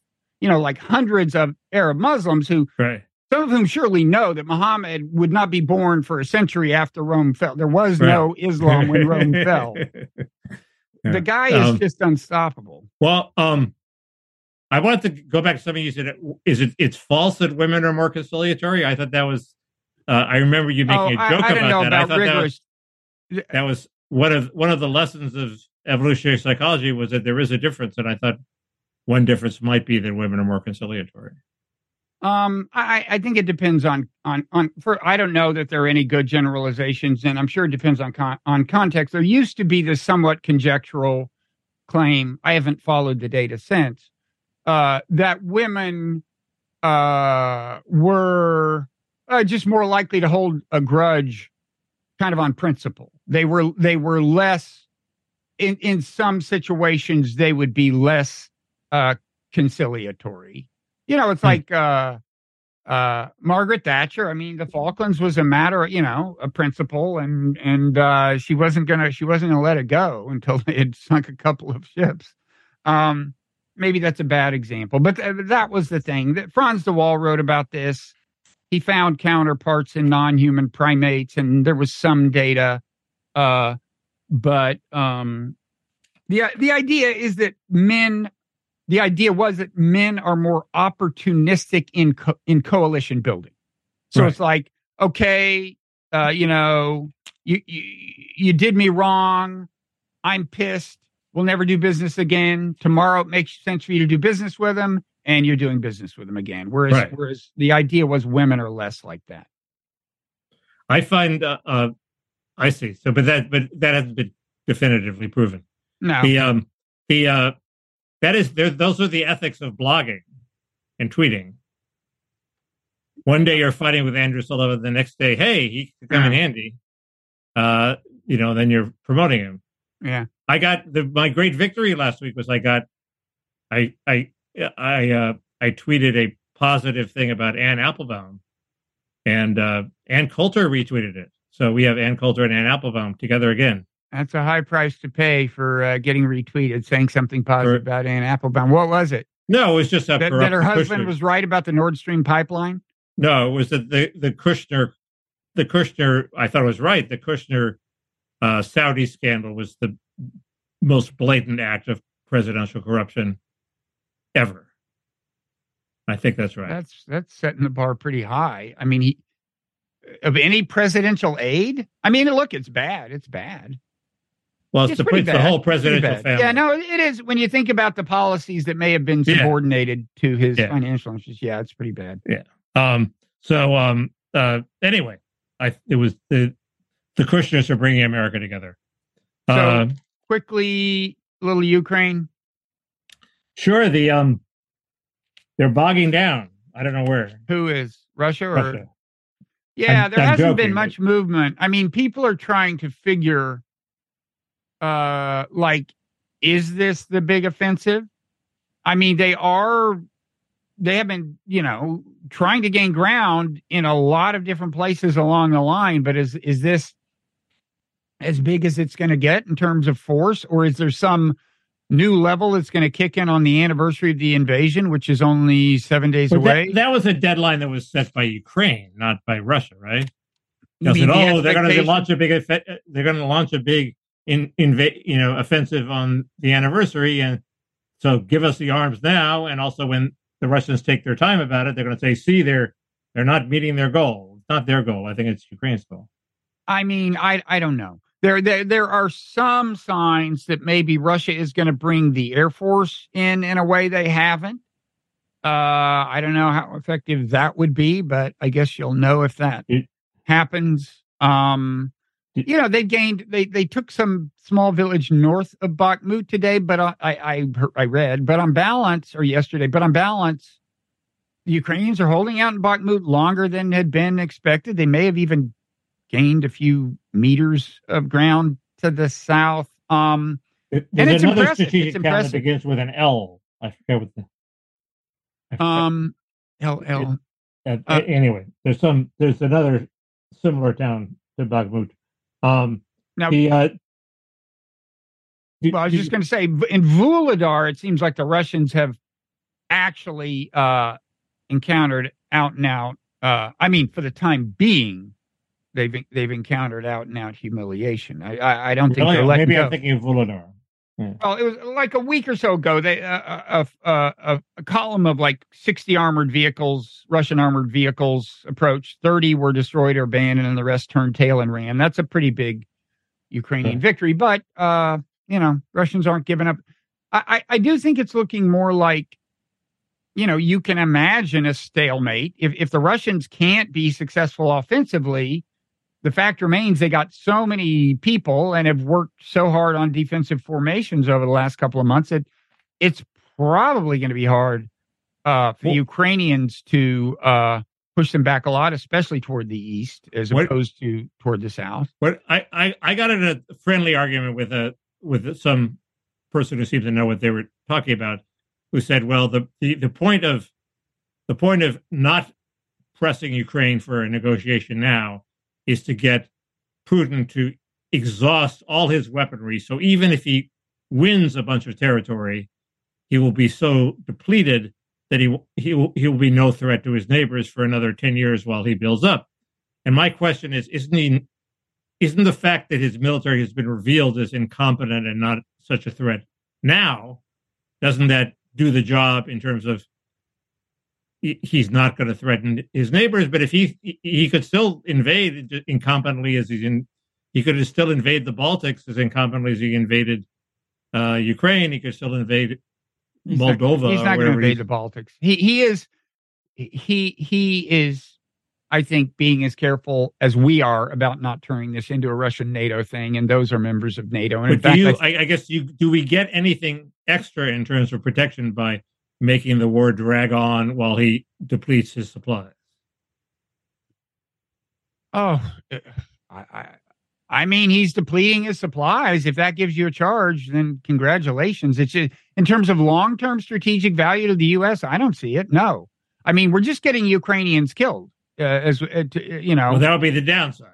you know, like hundreds of Arab Muslims who Right. some of whom surely know that Muhammad would not be born for a century after Rome fell. There was Right. no Islam when Rome fell. Yeah. The guy is Um, just unstoppable. Well, um, I wanted to go back to something you said. Is it it's false that women are more conciliatory? I thought that was. Uh, I remember you making Oh, a I, joke I know about that. I about thought that was, that was one of one of the lessons of evolutionary psychology was that there is a difference, and I thought one difference might be that women are more conciliatory. Um, I, I think it depends on on on. For I don't know that there are any good generalizations, and I'm sure it depends on con, on context. There used to be this somewhat conjectural claim. I haven't followed the data since uh, that women uh, were uh, just more likely to hold a grudge, kind of on principle. They were they were less in in some situations they would be less uh, conciliatory. You know, it's Hmm. like uh, uh, Margaret Thatcher. I mean, the Falklands was a matter, of, you know, a principle, and and uh, she wasn't gonna she wasn't gonna let it go until they had sunk a couple of ships. Um, maybe that's a bad example, but th- that was the thing that Frans de Waal wrote about this. He found counterparts in non-human primates, and there was some data, uh, but um, the the idea is that men the idea was that men are more opportunistic in co- in coalition building. So Right. it's like, okay, uh, you know, you, you you did me wrong. I'm pissed. We'll never do business again. Tomorrow it makes sense for you to do business with them, and you're doing business with them again. Whereas Right. whereas the idea was women are less like that. I find. Uh, uh, I see. So, but that but that hasn't been definitively proven. No, The um the uh that is there those are the ethics of blogging and tweeting. One day you're fighting with Andrew Sullivan, the next day, hey, he could come in handy. Uh, you know, then you're promoting him. yeah, I got the my great victory last week was I got I I I uh I tweeted a positive thing about Anne Applebaum and uh Ann Coulter retweeted it. So we have Ann Coulter and Anne Applebaum together again. that's a high price to pay for uh, getting retweeted, saying something positive For- about Anne Applebaum. What was it? No, it was just a That, that her husband Kushner. was right about the Nord Stream pipeline. No, it was that the the Kushner, the Kushner. I thought it was right. The Kushner uh, Saudi scandal was the most blatant act of presidential corruption ever. I think that's right. That's that's setting the bar pretty high. I mean, he of any presidential aid. I mean, look, it's bad. It's bad. well, it's, it's the, it's the whole presidential family. Yeah, no, it is. When you think about the policies that may have been Yeah. subordinated to his Yeah. financial interests, yeah, it's pretty bad. Yeah. Um. So, um. Uh. Anyway, I it was the the Kushners are bringing America together. So- uh, Quickly, little Ukraine. Sure. The um. They're bogging down. I don't know where. Who is Russia or Russia. Yeah, I'm- there I'm hasn't joking, been but- much movement. I mean, people are trying to figure uh like is this the big offensive? I mean, they are they have been, you know, trying to gain ground in a lot of different places along the line, but is is this as big as it's going to get in terms of force or is there some new level that's going to kick in on the anniversary of the invasion, which is only 7 days But away? that, that was a deadline that was set by Ukraine, not by Russia, right? They said, the oh, they're going to launch a big, they're going to launch a big, in, inva- you know, offensive on the anniversary, and so give us the arms now. And also, when the Russians take their time about it, they're going to say, see, they're they're not meeting their goal. It's not their goal. I think it's Ukraine's goal. I mean, I I don't know. There there there are some signs that maybe Russia is going to bring the air force in in a way they haven't. Uh, I don't know how effective that would be, but I guess you'll know if that It- happens. Um, you know, they gained they they took some small village north of Bakhmut today, but I I I read, but on balance or yesterday, but on balance, the Ukrainians are holding out in Bakhmut longer than had been expected. They may have even gained a few meters of ground to the south. Um, It- And it's another impressive. strategic It's town that begins with an L. I forget what the. Forget. um, L L. Uh, Uh, anyway, there's some. There's another similar town to Bakhmut. Um, Now- the, uh, did- Well, I was did just going to say in Vuhledar, it seems like the Russians have actually uh, encountered out and out Uh, I mean, for the time being, they've they've encountered out and out humiliation. I I, I don't think Really? they're Maybe go. I'm thinking of Volodar. Well, it was like a week or so ago. They uh, a, a, a, a column of like sixty armored vehicles, Russian armored vehicles, approached. Thirty were destroyed or abandoned, and the rest turned tail and ran. That's a pretty big Ukrainian Yeah. victory. But uh, you know, Russians aren't giving up. I, I I do think it's looking more like, you know, you can imagine a stalemate if if the Russians can't be successful offensively the fact remains they got so many people and have worked so hard on defensive formations over the last couple of months that it's probably going to be hard uh, for Well- Ukrainians to uh, push them back a lot, especially toward the east as What- opposed to toward the south. But I, I, I got in a friendly argument with a with some person who seemed to know what they were talking about, who said, "Well, the the, the point of the point of not pressing Ukraine for a negotiation now is to get Putin to exhaust all his weaponry. So even if he wins a bunch of territory, he will be so depleted that he he will, he will be no threat to his neighbors for another ten years while he builds up." And my question is, isn't he isn't the fact that his military has been revealed as incompetent and not such a threat now doesn't that do the job in terms of he's not going to threaten his neighbors but if he he could still invade incompetently as he's in he could still invade the baltics as incompetently as he invaded uh ukraine he could still invade He's not- moldova he's not going to invade the Baltics. He he is he he is. I think being as careful as we are about not turning this into a Russian NATO thing, and those are members of NATO. And in But do fact, you? I I, I guess you do. We get anything extra in terms of protection by making the war drag on while he depletes his supplies? Oh, uh, I, I, I mean, he's depleting his supplies. If that gives you a charge, then congratulations. It's just, in terms of long term strategic value to the U.S. I don't see it. No, I mean, we're just getting Ukrainians killed. Uh, as uh, to, uh, you know, Well, that would be the downside.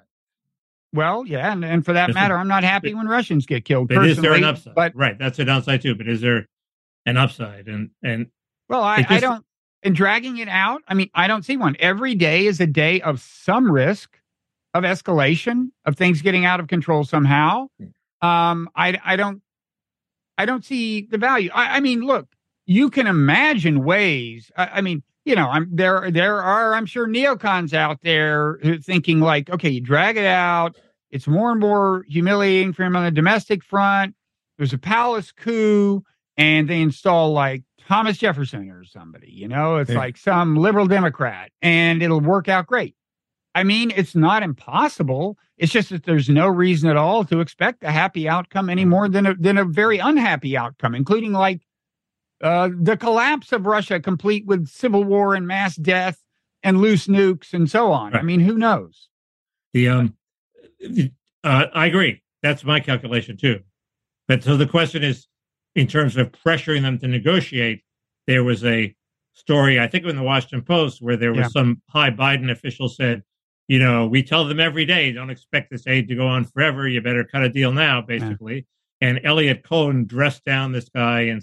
well, yeah, and, and for that matter, I'm not happy when Russians get killed. But is there an upside? But right, that's a downside too. But is there an upside? And and Well, I, It I don't. And dragging it out, I mean, I don't see one. Every day is a day of some risk of escalation of things getting out of control somehow. Um, I, I don't, I don't see the value. I, I mean, look, you can imagine ways. I, I mean, you know, I'm there. There are, I'm sure, neocons out there who thinking like, okay, you drag it out. It's more and more humiliating for him on the domestic front. There's a palace coup and they install like Thomas Jefferson or somebody, you know, it's Yeah. like some liberal Democrat and it'll work out great. I mean, it's not impossible. It's just that there's no reason at all to expect a happy outcome any more than a, than a very unhappy outcome, including like uh, the collapse of Russia, complete with civil war and mass death and loose nukes and so on. I mean, who knows? the um, uh, I agree. That's my calculation too. But so the question is, in terms of pressuring them to negotiate, there was a story I think in the Washington Post where there was Yeah. some high Biden official said, you know, we tell them every day, don't expect this aid to go on forever. You better cut a deal now, basically. And Eliot Cohen dressed down this guy in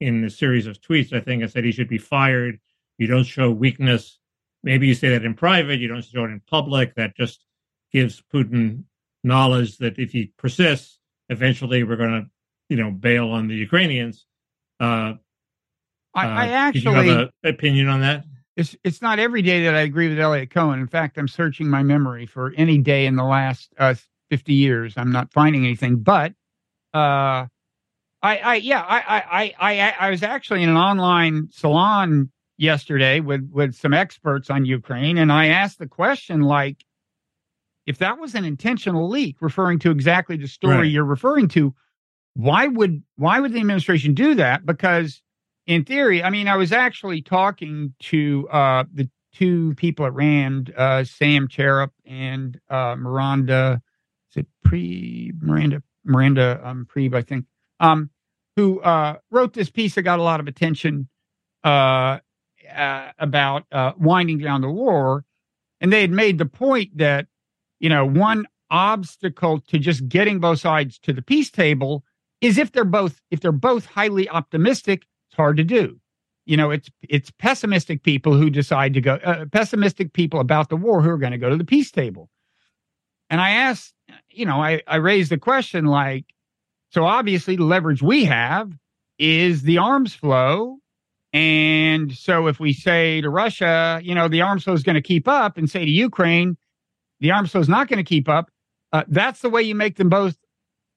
in a series of tweets. I think and said he should be fired. You don't show weakness. Maybe you say that in private. You don't show it in public. That just gives Putin knowledge that if he persists, eventually we're going to, you know, bail on the Ukrainians. Uh, I, uh, I actually. have an opinion on that? it's it's not every day that I agree with Eliot Cohen. In fact, I'm searching my memory for any day in the last uh, 50 years. I'm not finding anything, but uh, I, I yeah, I, I, I, I, I was actually in an online salon yesterday with with some experts on Ukraine, and I asked the question like, if that was an intentional leak, referring to exactly the story Right. you're referring to, why would why would the administration do that? Because in theory, I mean, I was actually talking to uh, the two people at Rand, uh, Sam Charap and uh, Miranda. Is it Pre Miranda Miranda um, I think, um, who uh, wrote this piece that got a lot of attention uh, uh, about uh, winding down the war, and they had made the point that you know one obstacle to just getting both sides to the peace table is if they're both if they're both highly optimistic it's hard to do you know, it's it's pessimistic people who decide to go uh, pessimistic people about the war who are going to go to the peace table. And I asked, you know, I I raised the question like, so obviously the leverage we have is the arms flow. And so if we say to Russia, you know, the arms flow is going to keep up, and say to Ukraine, the arms flow is not going to keep up, uh, that's the way you make them both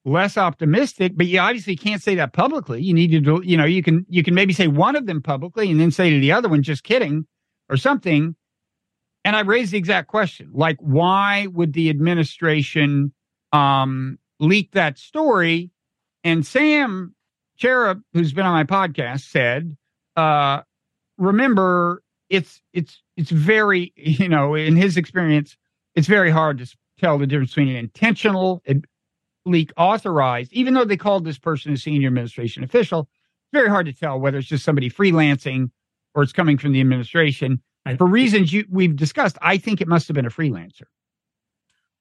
less optimistic, but you obviously can't say that publicly. You need to do, you know, you can you can maybe say one of them publicly and then say to the other one, just kidding, or something. And I raised the exact question, like, why would the administration um, leak that story? And Sam Charap, who's been on my podcast, said, uh, remember, it's it's it's very, you know, in his experience, it's very hard to tell the difference between an intentional leak authorized, even though they called this person a senior administration official, very hard to tell whether it's just somebody freelancing or it's coming from the administration. For reasons you, we've discussed, I think it must have been a freelancer.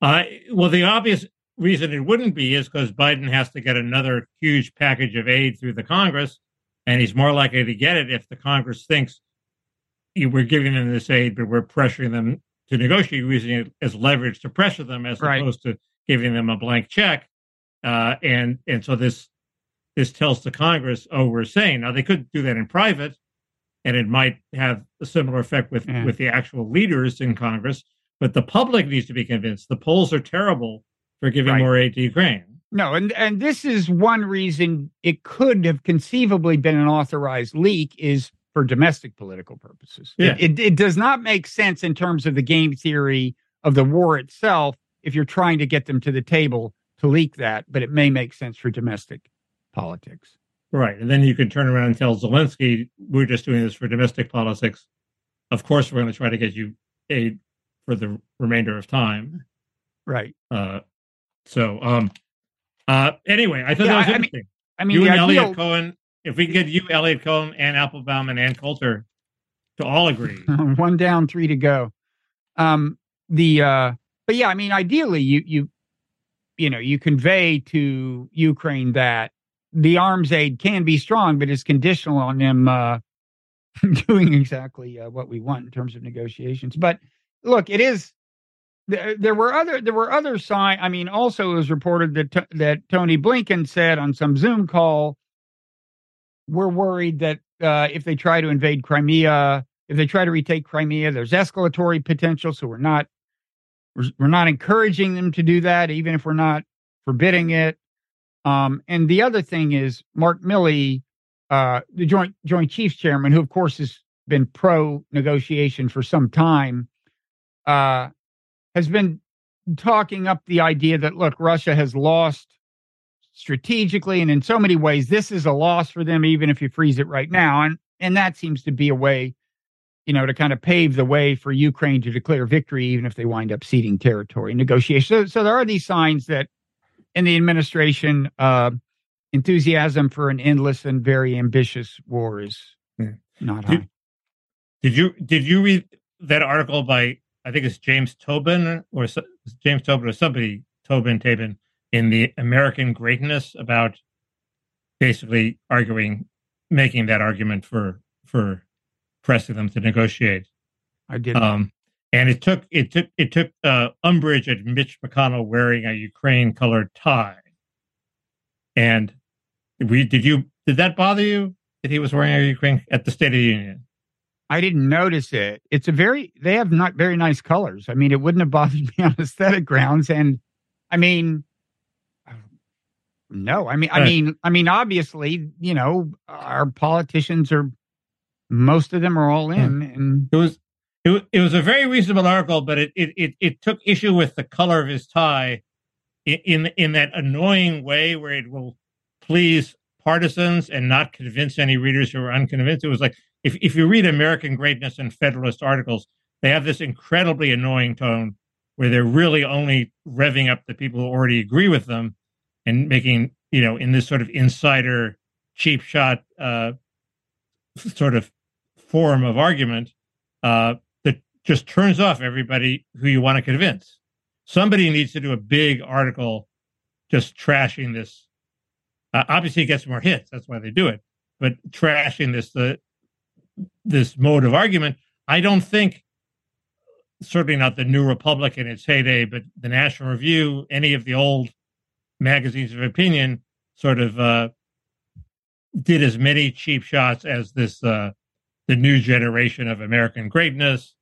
Uh, well, the obvious reason it wouldn't be is because Biden has to get another huge package of aid through the Congress, and he's more likely to get it if the Congress thinks we're giving them this aid, but we're pressuring them to negotiate, using it as leverage to pressure them as right. opposed to giving them a blank check. Uh, and and so this this tells the Congress, oh, we're saying now they could do that in private, and it might have a similar effect with yeah. with the actual leaders in Congress. But the public needs to be convinced. The polls are terrible for giving right. more aid to Ukraine. No, and and this is one reason it could have conceivably been an authorized leak is for domestic political purposes. Yeah. It, it, it does not make sense in terms of the game theory of the war itself if you're trying to get them to the table to leak that, but it may make sense for domestic politics. Right. And then you can turn around and tell Zelensky, we're just doing this for domestic politics. Of course, we're going to try to get you aid for the remainder of time. Right. Uh, so, um, uh, anyway, I thought yeah, that was I interesting. Mean, I mean, you and ideal... Eliot Cohen, if we can get you, Eliot Cohen, and Applebaum and Ann Coulter to all agree. One down, three to go. Um, the, uh, but yeah, I mean, ideally, you, you, you know, you convey to Ukraine that the arms aid can be strong, but it's conditional on them uh, doing exactly uh, what we want in terms of negotiations. But look, it is there, there were other there were other signs. I mean, also it was reported that that Tony Blinken said on some Zoom call, we're worried that uh, if they try to invade Crimea, if they try to retake Crimea, there's escalatory potential. So we're not we're, we're not encouraging them to do that, even if we're not forbidding it. Um, and the other thing is Mark Milley, uh, the Joint Joint Chiefs Chairman, who of course has been pro negotiation for some time, uh, has been talking up the idea that look, Russia has lost strategically, and in so many ways, this is a loss for them, even if you freeze it right now. And and that seems to be a way you know, to kind of pave the way for Ukraine to declare victory, even if they wind up ceding territory. Negotiation. So, so there are these signs that in the administration, uh, enthusiasm for an endless and very ambitious war is yeah. not high. Did, did, you did you read that article by I think it's James Tobin or James Tobin or somebody Tobin Tabin in the American Greatness about basically arguing, making that argument for for pressing them to negotiate. I did. Um, and it took it took it took uh, umbrage at Mitch McConnell wearing a Ukraine colored tie. And we did you did that bother you that he was wearing a Ukraine at the State of the Union? I didn't notice it. It's a very they have not very nice colors. I mean, it wouldn't have bothered me on aesthetic grounds. And I mean, no, I mean, I mean, I mean, obviously, you know, our politicians are most of them are all in. And it was it, it was a very reasonable article, but it, it it it took issue with the color of his tie in in, in that annoying way where it will please partisans and not convince any readers who are unconvinced. It was like if if you read American Greatness and Federalist articles, they have this incredibly annoying tone where they're really only revving up the people who already agree with them and making you know in this sort of insider cheap shot uh, sort of form of argument uh, that just turns off everybody who you want to convince. Somebody needs to do a big article just trashing this. Uh, obviously, it gets more hits. That's why they do it. But trashing this, the this mode of argument. I don't think, certainly not the New Republic in its heyday, but the National Review, any of the old magazines of opinion, sort of uh, did as many cheap shots as this uh, the new generation of American greatness,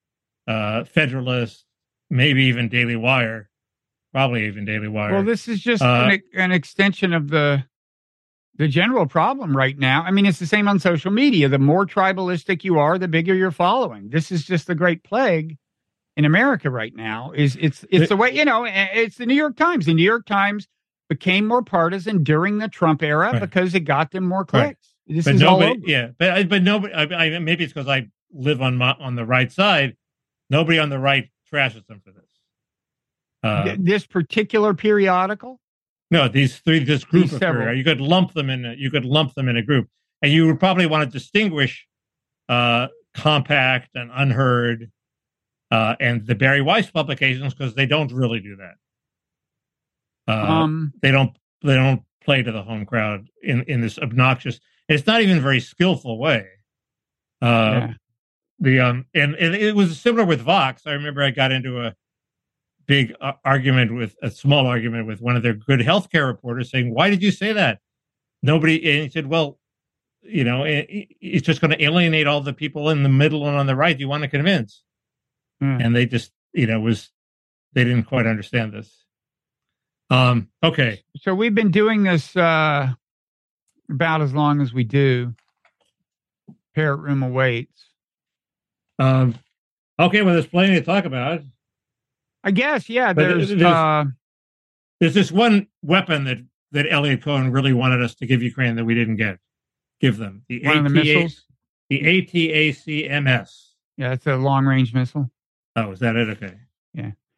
uh, Federalist, maybe even Daily Wire, probably even Daily Wire. Well, this is just Uh, an, an extension of the the general problem right now. I mean, it's the same on social media. The more tribalistic you are, the bigger your following. This is just the great plague in America right now. Is it's it's the way you know. It's the New York Times. The New York Times became more partisan during the Trump era Right. because it got them more Right. This but nobody, yeah, but but nobody. I, I, maybe it's because I live on my on the right side. Nobody on the right trashes them for this. Uh, Th- this particular periodical. no, these three, this group These of you could lump them in. A, you could lump them in a group, and you would probably want to distinguish uh, compact and UnHerd, uh, and the Bari Weiss publications because they don't really do that. Uh, um, they don't they don't play to the home crowd in in this obnoxious it's not even a very skillful way. Uh yeah. the um and, and it was similar with vox. I remember i got into a big uh, argument with a small argument with one of their good healthcare reporters saying why did you say that? Nobody and he said well you know it, it's just going to alienate all the people in the middle and on the right. You want to convince? Hmm. and they just you know was they didn't quite understand this. Um okay. So we've been doing this uh, about as long as we do. Parrot Room awaits. Um, okay, well, there's plenty to talk about. I guess, yeah. But There's, there's- uh, There's this one weapon that that Eliot Cohen really wanted us to give Ukraine that we didn't get. Give them the one of the missiles. the ATACMS. Yeah, it's a long range missile. Oh, is that it? Okay.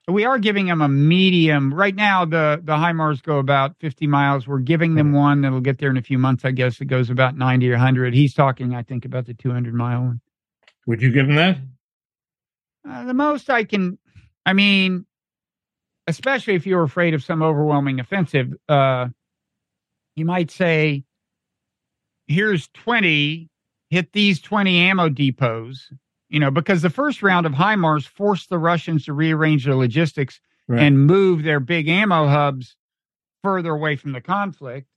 We are giving them a medium. Right now, the the HIMARS go about 50 miles. We're giving them one that'll get there in a few months. I guess it goes about 90 or 100. He's talking, I think, about the 200 mile one. Would you give them that? Uh, the most I can, I mean, especially if you're afraid of some overwhelming offensive, uh, you might say, here's 20, hit these 20 ammo depots, you know, because the first round of HIMARS forced the Russians to rearrange their logistics Right. and move their big ammo hubs further away from the conflict.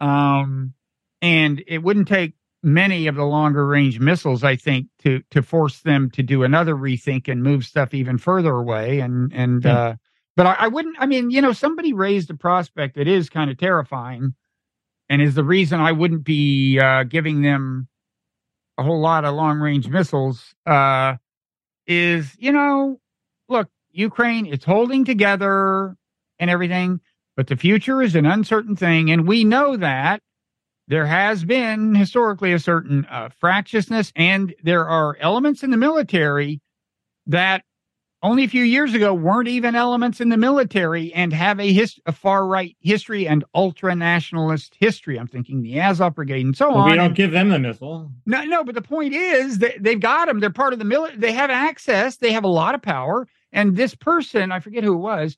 Um, and it wouldn't take many of the longer range missiles, I think, to to force them to do another rethink and move stuff even further away. And and Hmm. uh, but I, I wouldn't. I mean, you know, somebody raised a prospect that is kind of terrifying, and is the reason I wouldn't be uh, giving them a whole lot of long range missiles. Uh, is you know, look, Ukraine, it's holding together and everything, but the future is an uncertain thing, and we know that there has been historically a certain uh, fractiousness, and there are elements in the military that only a few years ago weren't even elements in the military and have a, a far right history and ultra nationalist history. I'm thinking the Azov Brigade and so Well, on. we don't And- give them the missile. no, no, but the point is that they've got them. They're part of the military. They have access. They have a lot of power. And this person, I forget who it was,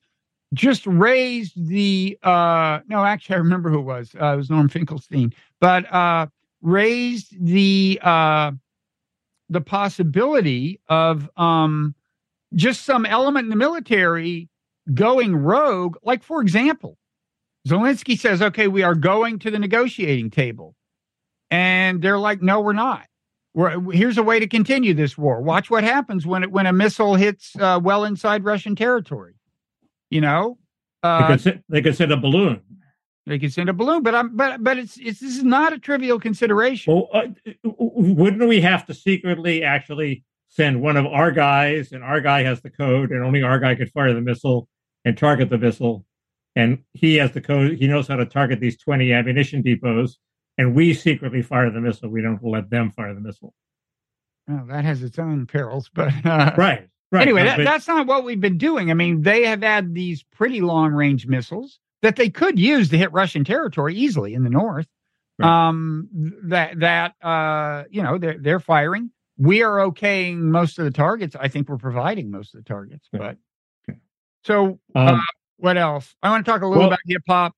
just raised the. uh No, actually, I remember who it was. Uh, it was Norm Finkelstein, but uh raised the uh the possibility of um just some element in the military going rogue. Like, for example, Zelensky says, "Okay, we are going to the negotiating table." and they're like, "No, we're not. We're, here's a way to continue this war. Watch what happens when it when a missile hits uh, well inside Russian territory. You know, They uh, could send, they could send a balloon. they could send a balloon, but I'm but but it's it's this is not a trivial consideration. Well, uh, wouldn't we have to secretly actually send one of our guys, and our guy has the code, and only our guy could fire the missile and target the missile, and he has the code. He knows how to target these twenty ammunition depots, and we secretly fire the missile. We don't let them fire the missile. Well, that has its own perils, but uh, Right. Right. anyway, that, but- that's not what we've been doing. I mean, they have had these pretty long range missiles that they could use to hit Russian territory easily in the north. Right. Um, that that uh, you know they're they're firing. We are okaying most of the targets. I think we're providing most of the targets. Right. But Okay. so um, what else? I want to talk a little Well- about hip hop.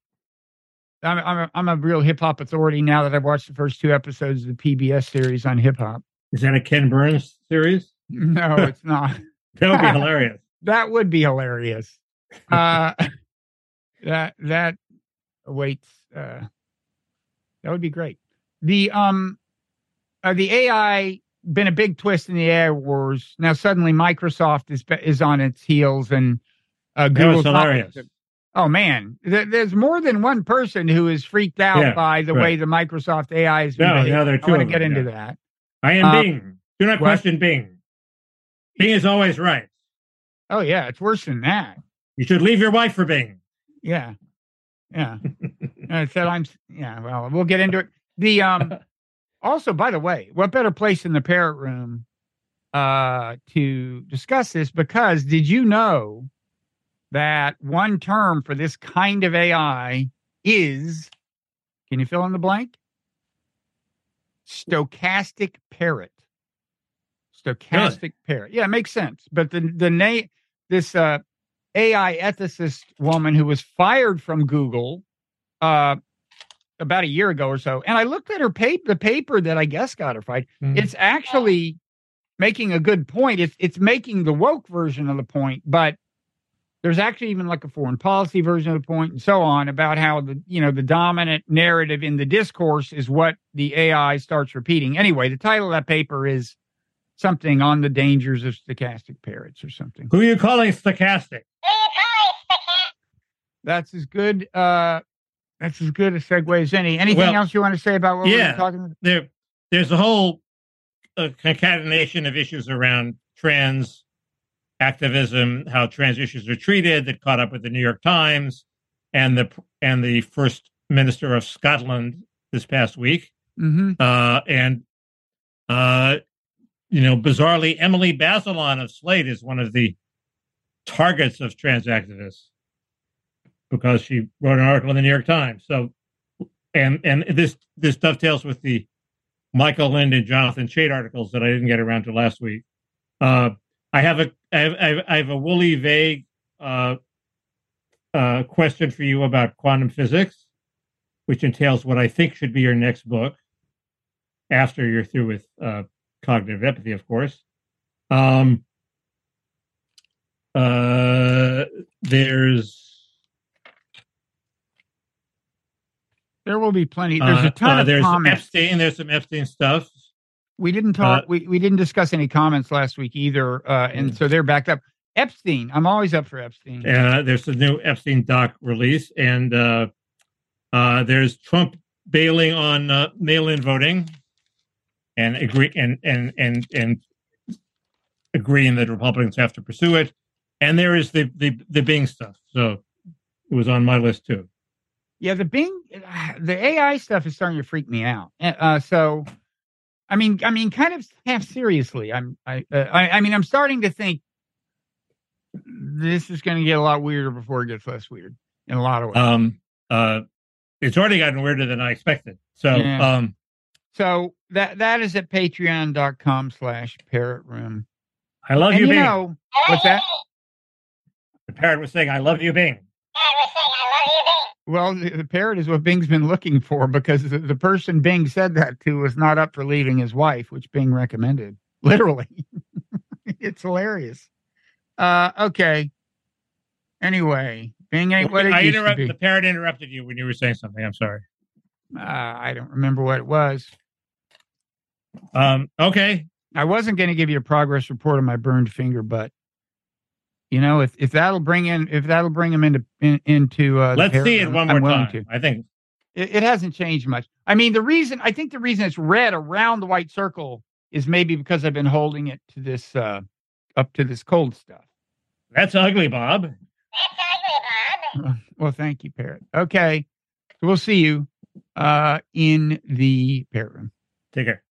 I'm I'm a, I'm a real hip hop authority now that I've watched the first two episodes of the PBS series on hip hop. Is that a Ken Burns series? No, it's not. That would be hilarious. That would be hilarious. Uh, that that awaits. Uh, that would be great. The um, uh, the AI been a big twist in the AI wars. Now suddenly Microsoft is is on its heels and uh, Google. hilarious. Oh man, There- there's more than one person who is freaked out Yeah, by the right. way the Microsoft AI is. No, no, there are two. I want to get them, into yeah. that. I am Uh, Bing. Do not what? question Bing. Bing is always right. Oh yeah, it's worse than that. You should leave your wife for Bing. Yeah, yeah. I said I'm. Yeah. Well, we'll get into it. The um. Also, by the way, what better place in the parrot room uh, to discuss this? Because did you know that one term for this kind of AI is? Can you fill in the blank? Stochastic parrot. Stochastic parrot. Yeah, it makes sense. But the the name this uh, AI ethicist woman who was fired from Google uh, about a year ago or so, and I looked at her paper, the paper that I guess got her fired. It's actually making a good point. It's it's making the woke version of the point, but there's actually even like a foreign policy version of the point and so on about how the you know the dominant narrative in the discourse is what the AI starts repeating. Anyway, the title of that paper is something on the dangers of stochastic parrots or something. Who are you calling stochastic? That's as good uh that's as good a segue as any. Anything Well, else you want to say about what we yeah. were talking about? There, there's a whole uh, concatenation of issues around trans activism, how trans issues are treated, that caught up with the New York Times and the and the first minister of Scotland this past week. Mm-hmm. Uh, and uh, you know, bizarrely, Emily Bazelon of Slate is one of the targets of trans activists because she wrote an article in the New York Times. So, and and this this dovetails with the Michael Lind and Jonathan Chait articles that I didn't get around to last week. Uh, I have a I have, I have- a woolly vague uh, uh, question for you about quantum physics, which entails what I think should be your next book after you're through with uh, cognitive empathy, of course. Um, uh, there's There will be plenty. There's uh, a ton uh, of there's comments. Epstein. There's some Epstein stuff. We didn't talk. Uh, we, we didn't discuss any comments last week either, uh, and so they're backed up. Epstein. I'm always up for Epstein. Uh, there's a new Epstein doc release, and uh, uh, there's Trump bailing on uh, mail-in voting, and agree and and and and agreeing that Republicans have to pursue it. And there is the the the Bing stuff. So it was on my list too. Yeah, the Bing, the AI stuff is starting to freak me out. Uh, so, I mean, I mean, kind of half seriously. I'm, I, uh, I, I mean, I'm starting to think this is going to get a lot weirder before it gets less weird in a lot of ways. Um, uh, it's already gotten weirder than I expected. So Yeah. um, so that that is at patreon.com slash parrot room. I love And you, you Bing. know, what's that? the parrot was saying, "I love you, Bing." Well, the, the parrot is what Bing's been looking for because the, the person Bing said that to was not up for leaving his wife, which Bing recommended. Literally. it's hilarious. Uh, okay. Anyway, Bing ain't what it I used to interrupt, be. the parrot interrupted you when you were saying something. I'm sorry. Uh, I don't remember what it was. Um, okay, I wasn't going to give you a progress report on my burned finger, but you know, if, if that'll bring in, if that'll bring him into in, into uh, let's see it one I'm more time. to. I think It, it hasn't changed much. I mean, the reason I think the reason it's red around the white circle is maybe because I've been holding it to this uh up to this cold stuff. that's ugly, Bob. That's ugly, Bob. Well, thank you, Parrot. Okay. We'll see you uh in the parrot room. Take care.